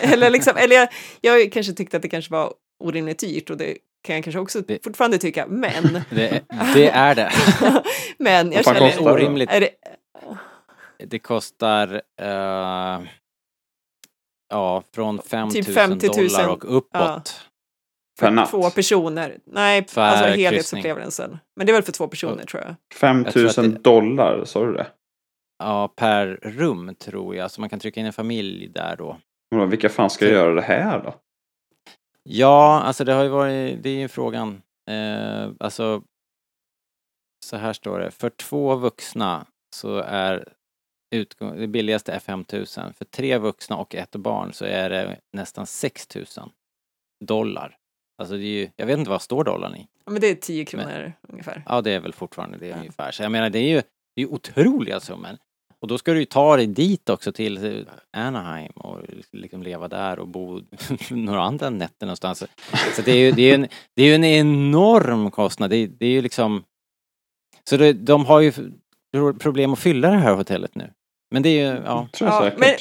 <laughs> eller liksom, eller jag, jag kanske tyckte att det kanske var orimligt dyrt och det kan jag kanske också det, fortfarande tycka, men... Det, <laughs> det är det. <laughs> men jag känner... Kostar orimligt. Är det, det kostar uh, ja, från 5 typ 50 000 dollar och uppåt. Ja. Natt? Två personer. Nej, för alltså helhetsupplevelsen. Men det är väl för två personer tror jag. 5 000 dollar, sa du det? Ja, per rum tror jag. Så man kan trycka in en familj där då. Men vilka fan ska så... göra det här då? Ja, alltså det har ju varit, det är ju frågan. Eh, alltså, så här står det. För två vuxna så är utgång, det billigaste är 5000. För tre vuxna och ett barn så är det nästan 6000 dollar. Alltså det är ju, jag vet inte vad står dollarn i. Ja, men det är 10 kronor men, ungefär. Ja, det är väl fortfarande det ja. ungefär. Så jag menar, det är ju det är otroliga summor. Och då ska du ju ta dig dit också till Anaheim och liksom leva där och bo <laughs> några andra nätter någonstans. Så det är ju, det är en, det är en enorm kostnad. Det, det är ju liksom... Så det, de har ju problem att fylla det här hotellet nu. Men det är ju, ja. ja men,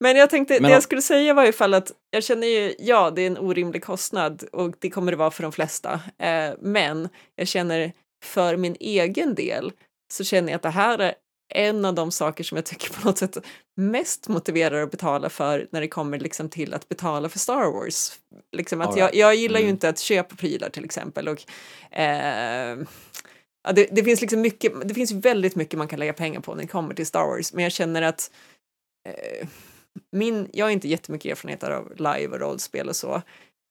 Men jag tänkte, men, det jag skulle säga var ifall att jag känner ju, ja, det är en orimlig kostnad och det kommer det vara för de flesta. Eh, men jag känner för min egen del så känner jag att det här är en av de saker som jag tycker på något sätt mest motiverar att betala för när det kommer liksom till att betala för Star Wars. Liksom att jag, jag gillar ju mm. inte att köpa prylar till exempel och eh, ja, det, det, finns liksom mycket, det finns väldigt mycket man kan lägga pengar på när det kommer till Star Wars, men jag känner att eh, min, jag har inte jättemycket erfarenhet av live och rollspel och så,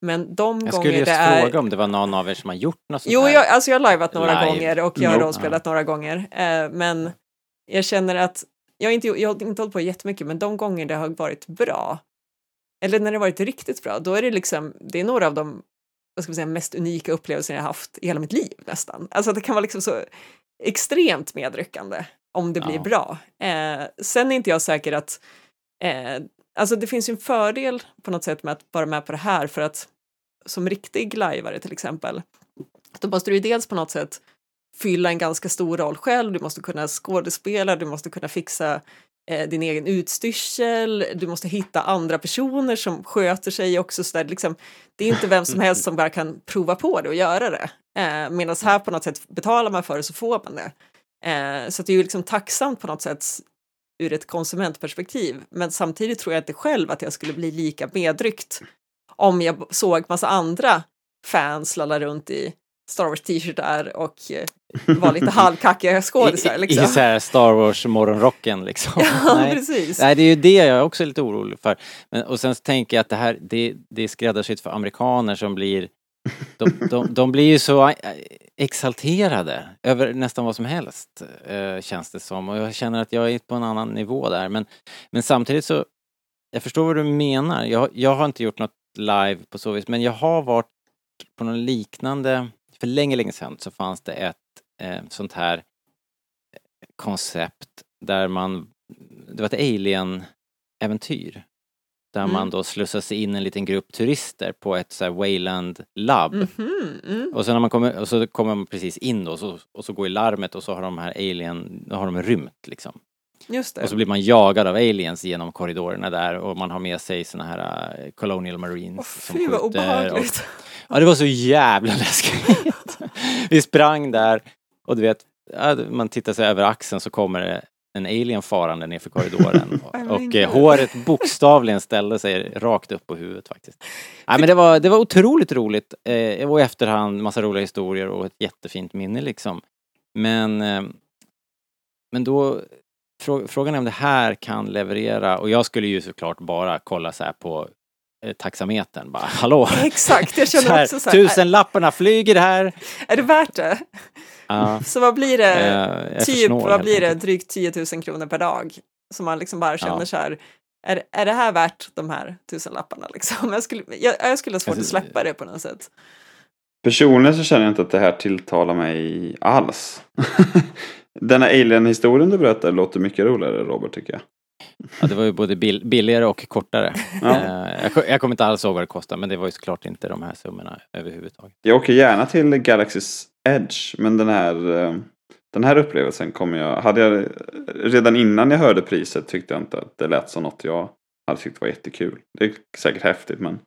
men de jag är... Skulle just fråga om det var någon av er som har gjort något sånt Jo, här. jag, alltså jag har liveat några live. gånger och jag har rollspelat några gånger, eh, men jag känner att jag har, inte, jag har inte hållit på jättemycket, men de gånger det har varit bra, eller när det har varit riktigt bra, då är det liksom, det är några av de vad ska man säga, mest unika upplevelser jag haft i hela mitt liv nästan. Alltså det kan vara liksom så extremt medryckande om det blir ja. bra. Eh, sen är inte jag säker att, eh, alltså det finns ju en fördel på något sätt med att vara med på det här för att som riktig lajvare till exempel, då måste du ju dels på något sätt fylla en ganska stor roll själv, du måste kunna skådespela, du måste kunna fixa eh, din egen utstyrsel, du måste hitta andra personer som sköter sig också. Så där, liksom, det är inte vem som helst som bara kan prova på det och göra det. Eh, Medan här på något sätt betalar man för det så får man det. Eh, så det är ju liksom tacksamt på något sätt ur ett konsumentperspektiv. Men samtidigt tror jag inte själv att jag skulle bli lika medryckt om jag såg massa andra fans lalla runt i Star Wars t-shirtar och eh, var lite halvkackiga skådisar. <laughs> Liksom. I, i så här Star Wars morgonrocken liksom. <laughs> Ja, Nej. precis. Nej, det är ju det jag är också lite orolig för. Men, och sen tänker jag att det här, det, det är skräddarsytt för amerikaner som blir de, de, de blir ju så eh, exalterade över nästan vad som helst, eh, känns det som. Och jag känner att jag är på en annan nivå där. Men, men samtidigt så, jag förstår vad du menar. Jag, jag har inte gjort något live på så vis, men jag har varit på någon liknande för länge, länge sedan så fanns det ett eh, sånt här eh, koncept där man, det var ett alien-äventyr. Där mm. man då slussar sig in en liten grupp turister på ett så här Wayland labb. Mm -hmm. mm. Och, så när man kommer, och så kommer man precis in då och så, och så går i larmet och så har de här alien, då har de rymt liksom. Just det. Och så blir man jagad av aliens genom korridorerna där och man har med sig såna här uh, Colonial Marines oh, som fy, vad obehagligt. Och, ja, det var så jävla läskigt. <laughs> Vi sprang där och du vet, man tittar sig över axeln så kommer det en alien farande nerför korridoren <laughs> och, och eh, håret bokstavligen ställde sig rakt upp på huvudet faktiskt. Nej men det var, det var otroligt roligt eh, och i efterhand massa roliga historier och ett jättefint minne liksom. Men, eh, men då frågan är om det här kan leverera och jag skulle ju såklart bara kolla så här på taxametern bara, <laughs> hallå! Exakt, jag <laughs> känner så här, också så här. Tusenlapparna flyger här! Är det värt det? Uh, så vad blir det, uh, typ, vad blir det, drygt 10 000 kronor per dag? Som man liksom bara känner uh. så här, är, är det här värt de här tusenlapparna liksom? <laughs> Jag skulle, jag, jag skulle ha svårt att släppa det på något sätt. Personligen så känner jag inte att det här tilltalar mig alls. Denna alien-historien du berättar låter mycket roligare Robert tycker jag. Ja, det var ju både bill billigare och kortare. Ja. Eh, jag, jag kommer inte alls ihåg vad det kostade men det var ju såklart inte de här summorna överhuvudtaget. Jag åker gärna till Galaxys Edge men den här, eh, den här upplevelsen kommer jag... Hade jag redan innan jag hörde priset tyckte jag inte att det lät som något jag hade tyckt var jättekul. Det är säkert häftigt men...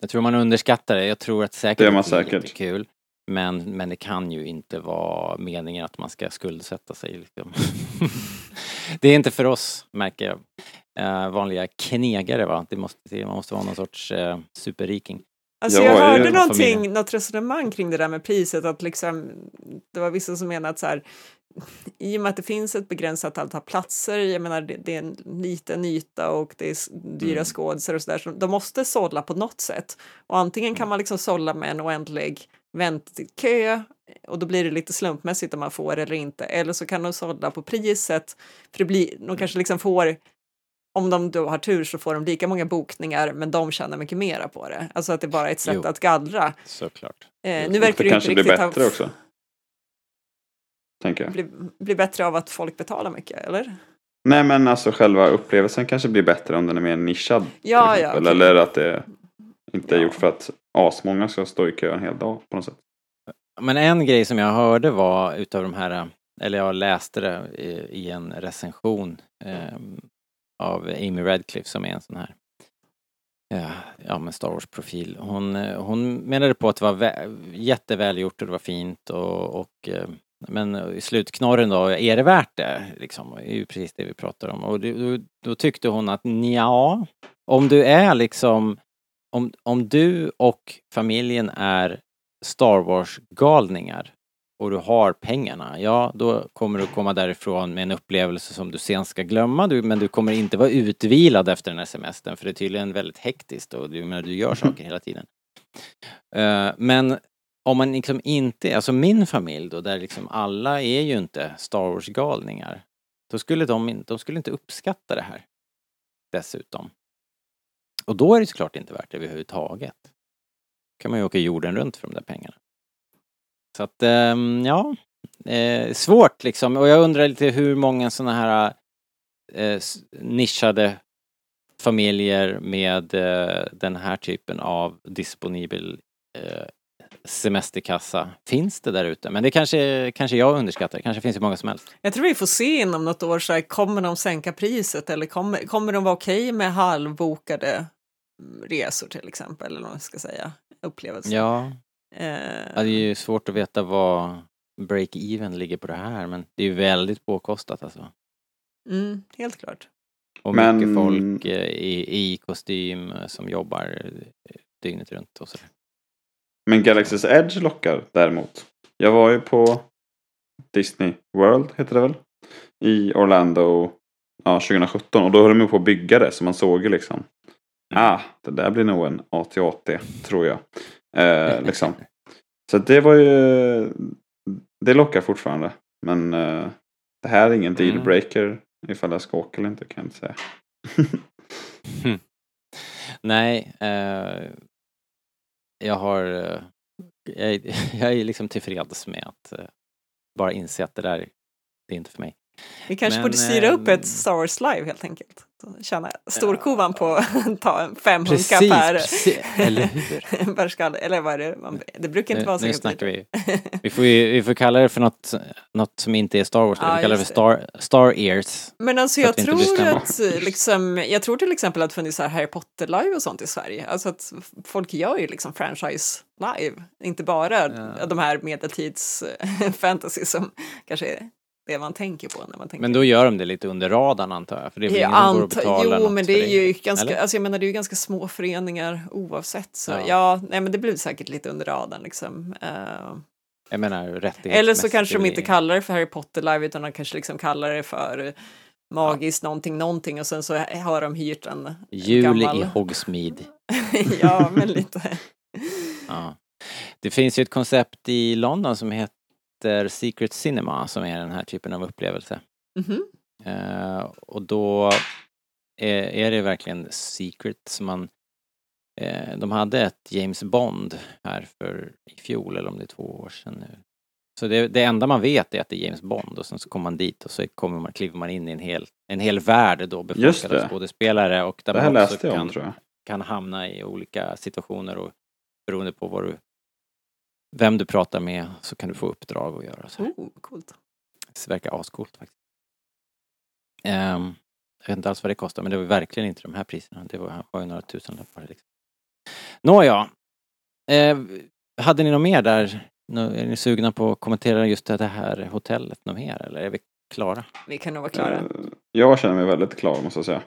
Jag tror man underskattar det. Jag tror att säkert det är man säkert. kul. Men, men det kan ju inte vara meningen att man ska skuldsätta sig. Liksom. <laughs> <laughs> det är inte för oss, märker jag. Uh, vanliga knegare va, det måste, man måste vara någon sorts uh, superriking. Alltså jag hörde någonting, något resonemang kring det där med priset, att liksom, det var vissa som menade att så här, i och med att det finns ett begränsat antal platser, jag menar det, det är en liten yta och det är dyra mm. skådisar och sådär, så de måste sålla på något sätt. Och antingen kan mm. man liksom sålla med en oändlig väntkö och då blir det lite slumpmässigt om man får eller inte. Eller så kan de sålla på priset, för det blir, de kanske liksom får om de då har tur så får de lika många bokningar men de tjänar mycket mera på det. Alltså att det bara är ett sätt jo. att gallra. Såklart. Eh, nu verkar det kanske blir bättre ha... också. Tänker jag. Blir, blir bättre av att folk betalar mycket, eller? Nej men alltså själva upplevelsen kanske blir bättre om den är mer nischad. Ja, ja. Okay. Eller att det inte är gjort för att asmånga ska stå i kö en hel dag på något sätt. Men en grej som jag hörde var utav de här, eller jag läste det i en recension, eh, av Amy Radcliffe som är en sån här ja, ja men Star Wars-profil. Hon, eh, hon menade på att det var vä- jättevälgjort och det var fint och, och eh, men i slutknorren då, är det värt det? Liksom, det är ju precis det vi pratar om. Och då, då tyckte hon att ja, om du är liksom, om, om du och familjen är Star Wars-galningar och du har pengarna, ja då kommer du komma därifrån med en upplevelse som du sen ska glömma, du, men du kommer inte vara utvilad efter den här semestern för det är tydligen väldigt hektiskt och du, du gör saker hela tiden. Uh, men om man liksom inte, alltså min familj då, där liksom alla är ju inte Star Wars-galningar, då skulle de, de skulle inte uppskatta det här. Dessutom. Och då är det såklart inte värt det överhuvudtaget. Då kan man ju åka jorden runt för de där pengarna. Så att, ehm, ja, eh, svårt liksom. Och jag undrar lite hur många sådana här eh, nischade familjer med eh, den här typen av disponibel semesterkassa finns det där ute. Men det kanske, kanske jag underskattar, det kanske finns hur många som helst. Jag tror vi får se inom något år, så här, kommer de sänka priset eller kommer, kommer de vara okej okay med halvbokade resor till exempel, eller vad man ska säga, upplevelser. Ja. Eh. ja, det är ju svårt att veta vad break-even ligger på det här, men det är ju väldigt påkostat alltså. Mm, helt klart. Och men... mycket folk eh, i, i kostym som jobbar dygnet runt och sådär. Men Galaxys Edge lockar däremot. Jag var ju på Disney World, heter det väl? I Orlando ja, 2017 och då höll de på att bygga det så man såg ju liksom Ah, det där blir nog en AT-AT tror jag. Eh, liksom. Så det var ju Det lockar fortfarande. Men eh, det här är ingen mm. dealbreaker ifall jag ska åka eller inte kan jag inte säga. Nej, eh, jag har, eh, jag, <laughs> jag är liksom tillfreds med att eh, bara inse att det där, det är inte för mig. Vi kanske Men, borde styra upp ett ehm, Star Wars Live helt enkelt. Tjäna storkovan på <laughs> att ta fem precis, hunkar per... Precis, eller hur? <laughs> per skalle, eller vad är det? Man, det brukar inte nu, vara så Nu snackar vi. Vi får, vi får kalla det för något, något som inte är Star Wars, ja, vi kallar det för Star, Star Ears. Men alltså jag tror att, liksom, jag tror till exempel att det funnits Harry Potter live och sånt i Sverige. Alltså att folk gör ju liksom franchise live, inte bara ja. de här medeltids <laughs> fantasy som kanske är det man tänker på när man tänker. Men då gör de det lite under radarn antar jag? För det är väl ingen ant- går att betala Jo, men det är ju ganska, alltså jag menar det är ju ganska små föreningar oavsett. Så ja, ja nej men det blir säkert lite under radarn liksom. Uh, jag menar Eller så kanske de inte kallar det för Harry Potter live utan de kanske liksom kallar det för magiskt ja. någonting, någonting och sen så har de hyrt en Jul gammal... i Hogsmeade. <laughs> ja, men lite. ja. Det finns ju ett koncept i London som heter heter Secret Cinema som är den här typen av upplevelse. Mm -hmm. uh, och då är, är, det verkligen secret som man uh, de hade ett James Bond här för i fjol eller om det är två år sedan nu. Så det, det enda man vet är att det är James Bond och sen så kommer man dit och så kommer man, kliver man in i en hel, en hel värld då befolkad av skådespelare och där man också kan, om, kan hamna i olika situationer och beroende på vad du vem du pratar med så kan du få uppdrag att göra. Så. Oh, coolt. Det verkar ascoolt faktiskt. Um, jag vet inte alls vad det kostar men det var verkligen inte de här priserna. Det var, var ju några tusenlappar. Liksom. Nåja. Eh, hade ni något mer där? Är ni sugna på att kommentera just det här hotellet något mer eller är vi klara? Vi kan nog vara klara. Eh, jag känner mig väldigt klar måste jag säga.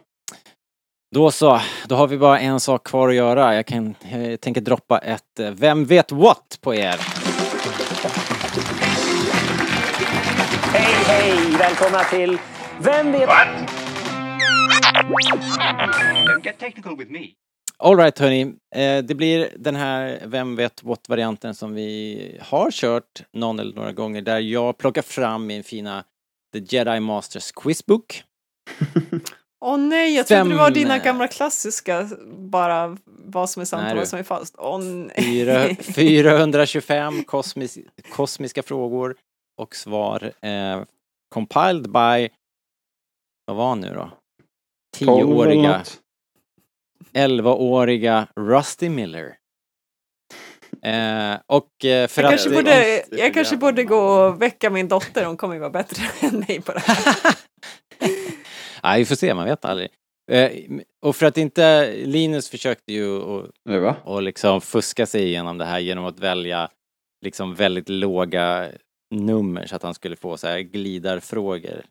Då så, då har vi bara en sak kvar att göra. Jag, kan, jag tänker droppa ett eh, Vem vet what på er. Hej, hej! Välkomna till Vem vet... What? Don't get technical with me. Alright hörni, eh, det blir den här Vem vet what-varianten som vi har kört någon eller några gånger där jag plockar fram min fina The Jedi Masters Quizbook. <laughs> Åh oh, nej, jag trodde det var dina gamla klassiska, bara vad som är sant och vad som är falskt. Åh oh, nej. 425 kosmis, kosmiska frågor och svar eh, compiled by, vad var han nu då? Tioåriga, elvaåriga Rusty Miller. Eh, och eh, för jag att... Kanske borde, jag kanske borde gå och väcka min dotter, hon kommer ju vara bättre <laughs> än mig på det här. <laughs> Ja, vi får se, man vet aldrig. Eh, och för att inte, Linus försökte ju va? och liksom fuska sig igenom det här genom att välja liksom väldigt låga nummer så att han skulle få så här glidarfrågor.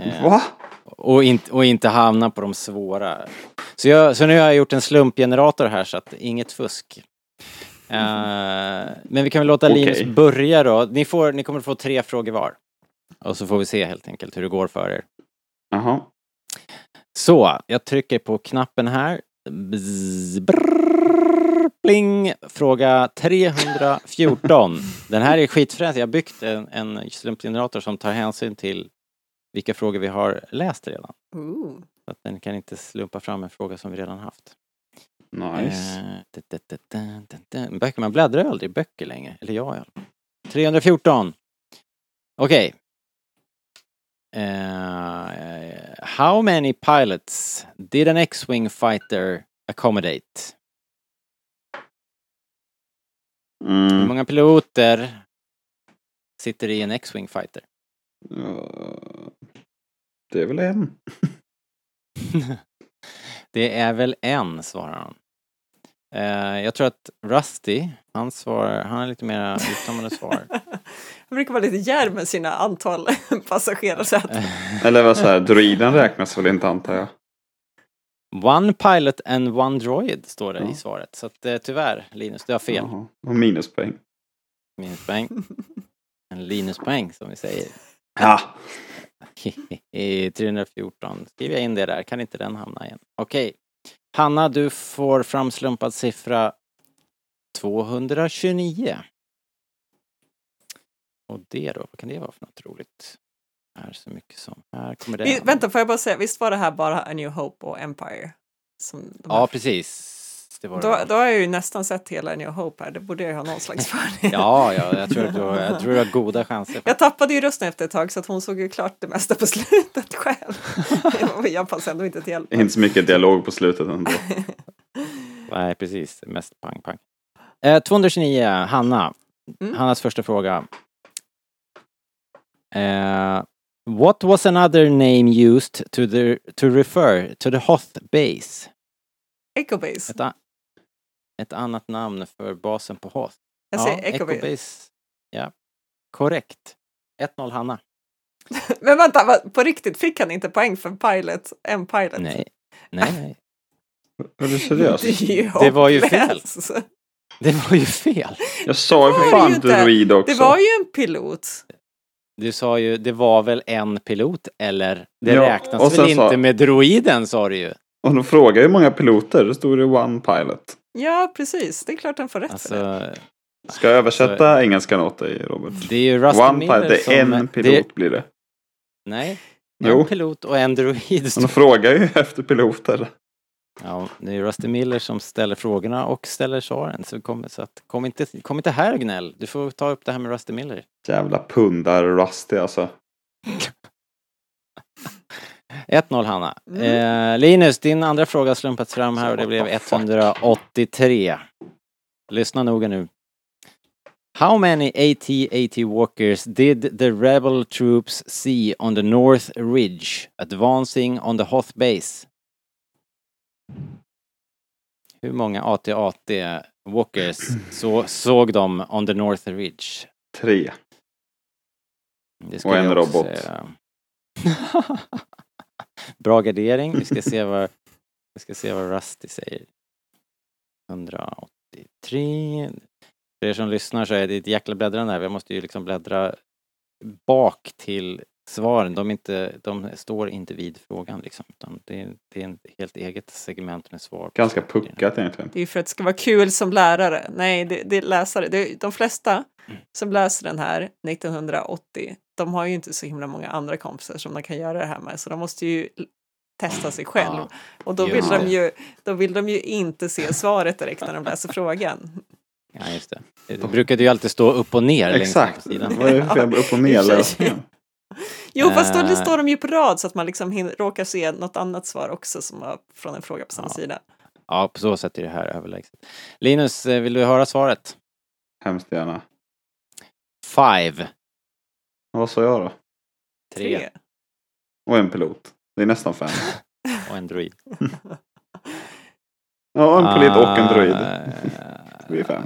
Eh, Va? och, inte, och inte hamna på de svåra. Så, jag, så nu har jag gjort en slumpgenerator här så att inget fusk. Eh, men vi kan väl låta Okej. Linus börja då. Ni, får, ni kommer att få tre frågor var. Och så får vi se helt enkelt hur det går för er. Jaha. Så, jag trycker på knappen här. Bzz, brrr, Pling! Fråga 314. <laughs> Den här är skitfräsig. Jag har byggt en, en slumpgenerator som tar hänsyn till vilka frågor vi har läst redan. Ooh. Så att den kan inte slumpa fram en fråga som vi redan haft. Nice. Eh. Böcker, man bläddrar aldrig i böcker längre. Eller jag i alla fall. 314. Okej. Eh, how many pilots did an X-Wing fighter accommodate? Hur Mm. många piloter sitter i en X-Wing fighter? Ja, Det är väl en. <laughs> Det är väl en, svarar han. Eh, jag tror att Rusty, han svarar, han har lite mer uttömmande svar. <laughs> Han brukar vara lite djärv med sina antal <laughs> passagerarsäten. <laughs> Eller vad här, droiden räknas väl inte antar jag. One pilot and one droid står det Ja. i svaret. Så att, eh, tyvärr, Linus, du har fel. Jaha. Och minuspoäng. Minuspoäng. En Linuspoäng som vi säger. Ja. I 314. Skriver jag in det där, kan inte den hamna igen? Okej. Hanna, du får framslumpad siffra 229. Och det då, vad kan det vara för något roligt? Här så mycket som, här kommer det. Vi, vänta, får jag bara säga, visst var det här bara A New Hope och Empire? Ja, precis. Det var det. då, då har jag ju nästan sett hela New Hope här, det borde jag ha någon slags <laughs> fördel. Ja, ja, jag tror att du jag tror du har goda chanser. Jag tappade ju rösten efter ett tag så att hon såg ju klart det mesta på <laughs> slutet själv. <laughs> jag passade ändå inte till hjälp. Inte så mycket dialog på slutet ändå. Nej, precis. Mest pang, pang. Eh, 229, Hanna. Mm. Hannas första fråga. Eh, what was another name used to, the, to refer to the Hoth base? Ecobase. Ett, a- ett annat namn för basen på Hoth. Jag säger Ecobase. Ecobase. Ja, korrekt. 1-0 Hanna. <laughs> Men vänta, på riktigt, fick han inte poäng för Pilot, en Pilot? Nej, nej, nej. <laughs> Är du seriös? Det, var ju fel. Det var ju fel. Jag sa ju för fan droid också. Det var ju en pilot. Du sa ju, det var väl en pilot, eller? Det Ja, räknas väl sa- inte med droiden, sa du ju. Och de frågar ju hur många piloter. Det stod det one pilot. Ja, precis. Det är klart han får rätt för det. Alltså, Ska jag översätta engelskan åt dig Robert? det är ju Rusty One Miller pilot, det är en pilot Det, blir det. nej, Jo. en pilot och en droid. De frågar ju efter piloter. Ja, det är Rusty Miller som ställer frågorna och ställer svaren. Så kom, så att, kom, inte, kom inte här och gnäll. Du får ta upp det här med Rusty Miller. Jävla pundar Rusty alltså. <laughs> 1-0 Hanna. Mm. Eh, Linus, din andra fråga har slumpats fram här och det blev 183. Lyssna noga nu. How many AT-AT walkers did the rebel troops see on the North Ridge advancing on the Hoth base? Hur många AT-AT walkers så, såg de on the North Ridge? Tre. Och en robot. <laughs> <laughs> Bra gardering. Vi ska se vad, vi ska se vad Rusty säger. 183. För er som lyssnar så är det ett jäkla bläddrande här. Jag måste ju liksom bläddra bak till svaren. De, är inte, de står inte vid frågan liksom. Utan det, är, det är ett helt eget segment med svar. Ganska puckat egentligen. Det är för att det ska vara kul som lärare. Nej, det, det är läsare. Det, de flesta som läser den här 1980, de har ju inte så himla många andra kompisar som de kan göra det här med, så de måste ju testa sig själv. Ja, och då vill, de ju, då vill de ju inte se svaret direkt när de läser frågan. Ja, just det. Det brukade ju alltid stå upp och ner på Exakt. sidan. Vad är det för upp och ner? <laughs> Jo, fast då Eh. står de ju på rad så att man liksom råkar se något annat svar också som var från en fråga på samma Ja. sida. Ja, på så sätt är det här överlägset. Linus, eh, vill du höra svaret? Hemskt gärna. Five. Vad sa jag då? Tre. Tre. Och en pilot. Det är nästan fem. <laughs> och en druid. <laughs> Ja, en polit och en druid. Ah, <laughs> Vi är fem.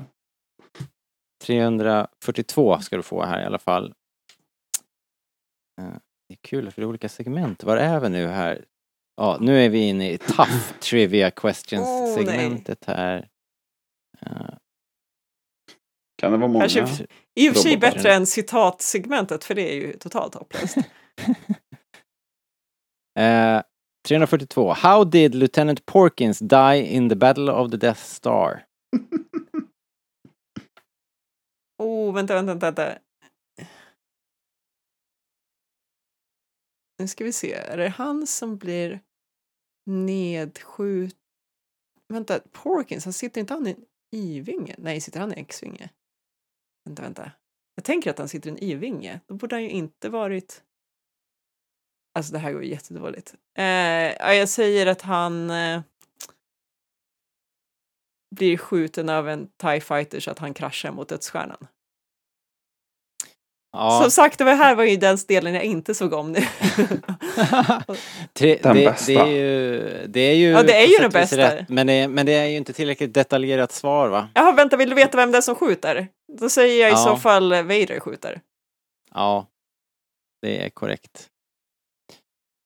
342 ska du få här i alla fall. Det är kul för det är olika segment. Var är vi nu här? Ja, nu är vi inne i Tough Trivia Questions Åh, segmentet här. Eh, Kan det vara många? Kanske I och för sig bättre än citatsegmentet för det är ju totalt hopplöst. <laughs> Eh, 342. How did Lieutenant Porkins die in the Battle of the Death Star? <laughs> Oh, vänta, vänta, vänta, Nu ska vi se, är det han som blir nedskjuten? Vänta, Porkins, han sitter inte han i en I-vinge? Nej, sitter han i en X-vinge? Vänta, vänta. Jag tänker att han sitter i en I-vinge. Då borde han ju inte varit... Alltså det här går ju jättedåligt. Eh, jag säger att han eh, blir skjuten av en TIE fighter så att han kraschar mot dödsstjärnan. Ja, Som sagt, det var här var ju den delen jag inte såg om nu. <laughs> tre, Den det, bästa. det är ju... Det är ju, Ja, det är ju den bästa. rätt, men, det, men det är ju inte tillräckligt detaljerat svar va? Jaha, vänta, vill du veta vem det är som skjuter? Då säger jag i Ja. så fall Vader skjuter. Ja, det är korrekt.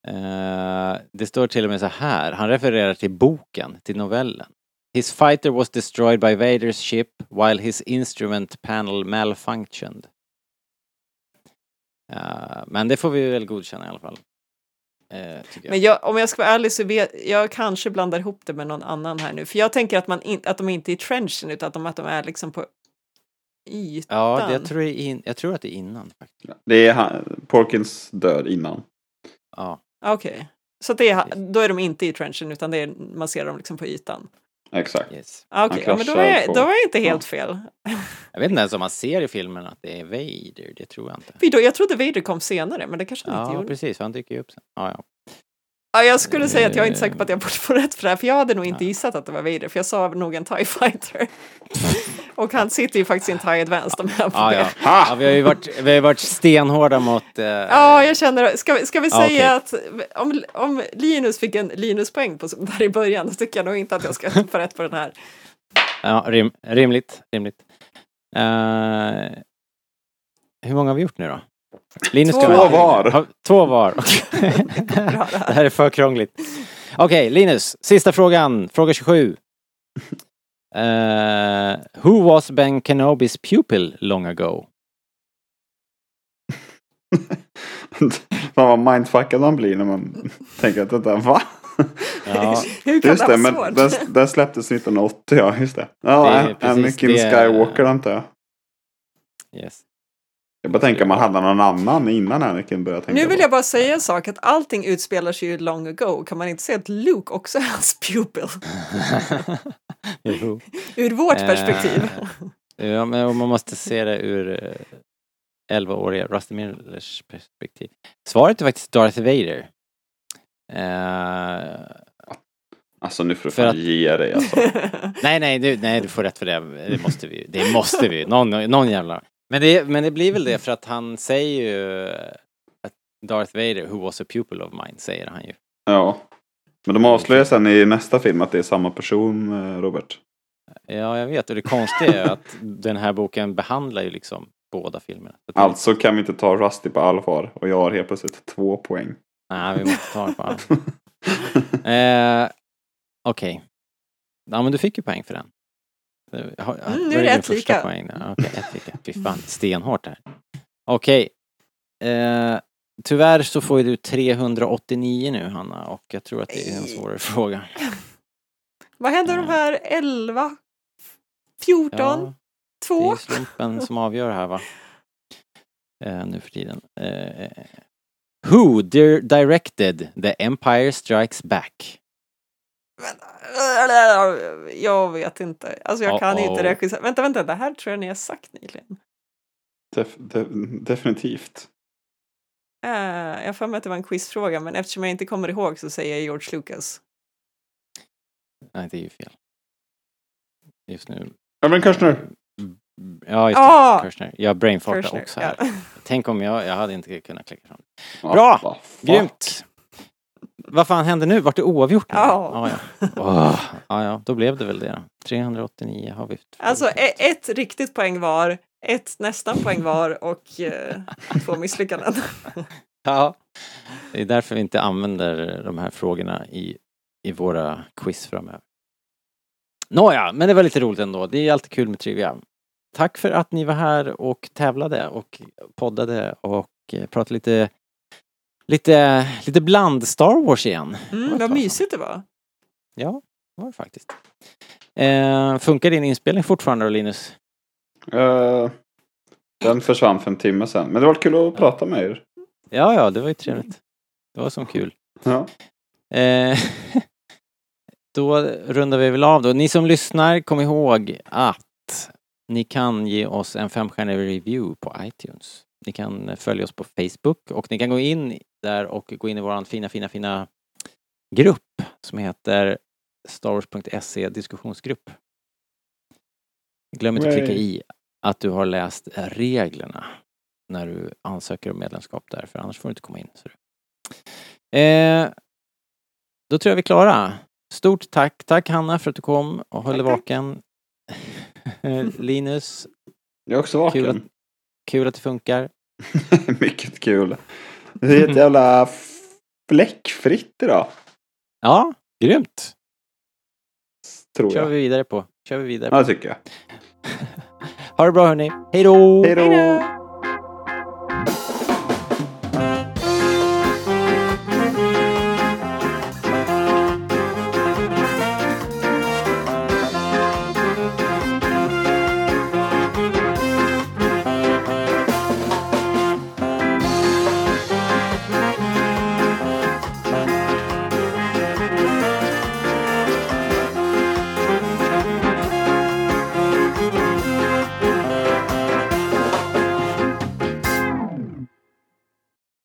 Eh, det står till och med så här, han refererar till boken, till novellen. His fighter was destroyed by Vaders ship while his instrument panel malfunctioned. Eh, men det får vi väl godkänna i alla fall. Eh, jag. Men jag, om jag ska vara ärlig så vet jag kanske blandar ihop det med någon annan här nu. För jag tänker att, man in, att de inte är i trenchen utan att de, att de är liksom på ytan. ja, det, jag, tror in, jag tror att det är innan faktiskt. Det är han, Porkins död innan. Ja. Okej. Så att det är, då är de inte i trenchen utan det är, man ser dem liksom på ytan. Exakt. Yes. Ah, Han ja, men då är, på- då är jag inte helt fel. Jag vet inte ens om man ser i filmen att det är Vader, det tror jag inte. Jag trodde Vader kom senare, men det kanske han inte Ja, gjorde. precis, för han dyker ju upp sen. Ja, ja. Ja, jag skulle säga att jag är inte säker på att jag borde få rätt för det här, för jag hade nog inte gissat att det var Vader, för jag sa nog en TIE fighter. <laughs> Och han sitter ju faktiskt i en TIE Advanced om jag får Ja, det. ja. Ha! ja vi, har ju varit, vi har varit stenhårda mot... Eh, Ja, jag känner, ska, vi- ska vi Ja, säga att om, om Linus fick en Linuspoäng på, där i början, då tycker jag nog inte att jag ska få rätt på den här. ja, rim, rimligt. rimligt. Eh, hur många har vi gjort nu då? Linus Två var. Ha- Två var. <laughs> det här. det här är för krångligt. Okej, Linus. Sista frågan. Fråga 27. Eh, who was Ben Kenobis pupil long ago? Fan vad mindfuckad man blir när man tänker att detta, va? Ja, <laughs> Hur kan Just det det, men den, den släpptes 1980 ja, just det. Det Ja, är precis Anakin det- Skywalker antar jag. yes. Jag bara tänker man hade någon annan innan Anakin började tänka Nu vill på. jag bara säga en sak, att allting utspelar sig ju long ago. Kan man inte säga att Luke också är hans pupil? <laughs> Ur vårt Eh, perspektiv. Ja, men man måste se det ur eh, 11-åriga Rusty Millers perspektiv. Svaret är faktiskt Darth Vader. Eh, Alltså nu får du fan att- ge dig alltså. <laughs> nej, nej du, nej, du får rätt för det. Det måste vi Det måste vi Någon, någon jävla... Men det, men det blir väl det för att han säger ju att Darth Vader, who was a pupil of mine, säger han ju. Ja. Men de avslöjar sen i nästa film att det är samma person, eh, Robert. Ja, jag vet. Och det konstiga är att den här boken behandlar ju liksom båda filmerna. Alltså kan vi inte ta Rusty på allvar. Och jag har helt plötsligt två poäng. Nej, vi måste ta det på <laughs> allvar. Eh, Okej. Ja, men du fick ju poäng för den. Det- har- Mm, nu är det ett första lika. Poäng? Okej, ett lika. Fy fan, stenhårt det här. Okej. Eh, tyvärr så får ju du 389 nu, Hanna, och jag tror att det är en svårare fråga. <laughs> Vad händer de här 11? 14? Ja, det 2? är slumpen som <laughs> avgör här, va? Eh, nu för tiden. Eh, who di- directed The Empire Strikes Back? Jag vet inte. Alltså jag kan Uh-oh. inte regissera. Vänta, vänta, det här tror jag ni har sagt nyligen. Def, def, definitivt. Uh, jag har för mig att det var en quizfråga, men eftersom jag inte kommer ihåg så säger jag George Lucas. Nej, det är ju fel. Just nu. Även Kushner. Ja, just det. Ah! Kirchner. Jag brainfartar också här. ja. <laughs> Tänk om jag, jag hade inte kunnat klicka fram. Ja, Bra! fuck. Grymt! Vad fan hände nu? Vart det oavgjort? nu? Ja. Ja, ja. Åh, ja, ja, då blev det väl det. 389 har vi. Alltså e- ett riktigt poäng var, ett nästan poäng var och eh, två misslyckanden. <laughs> Ja. Det är därför vi inte använder de här frågorna i, i våra quiz framöver. Nåja, men det var lite roligt ändå. Det är alltid kul med trivia. Tack för att ni var här och tävlade och poddade och eh, pratade lite lite, lite bland Star Wars igen. Mm, vad mysigt det var. Ja, det var det faktiskt. Eh, funkar din inspelning fortfarande då Linus? Eh, den försvann för en timme sedan. Men det var kul att prata med er. Ja, ja, det var ju trevligt. Det var som kul. Ja. Eh, <laughs> då rundar vi väl av då. Ni som lyssnar, kom ihåg att ni kan ge oss en femstjärnig review på iTunes. Ni kan följa oss på Facebook och ni kan gå in där och gå in i våran fina, fina, fina grupp som heter starwars.se diskussionsgrupp. Glöm inte att klicka i att du har läst reglerna när du ansöker om medlemskap där, för annars får du inte komma in. Så. Eh, då tror jag vi är klara. Stort tack. Tack Hanna för att du kom och höll dig Tack, vaken. <laughs> Linus, Jag är också Kul vaken. kul att det funkar. <laughs> Mycket kul. Det är ett jävla fläckfritt idag. Ja, grymt. Tror Kör jag. vi vidare på. Kör vi vidare Ja, på. det tycker jag. <laughs> Ha det bra hörni. Hej då! Hej då! Hej då!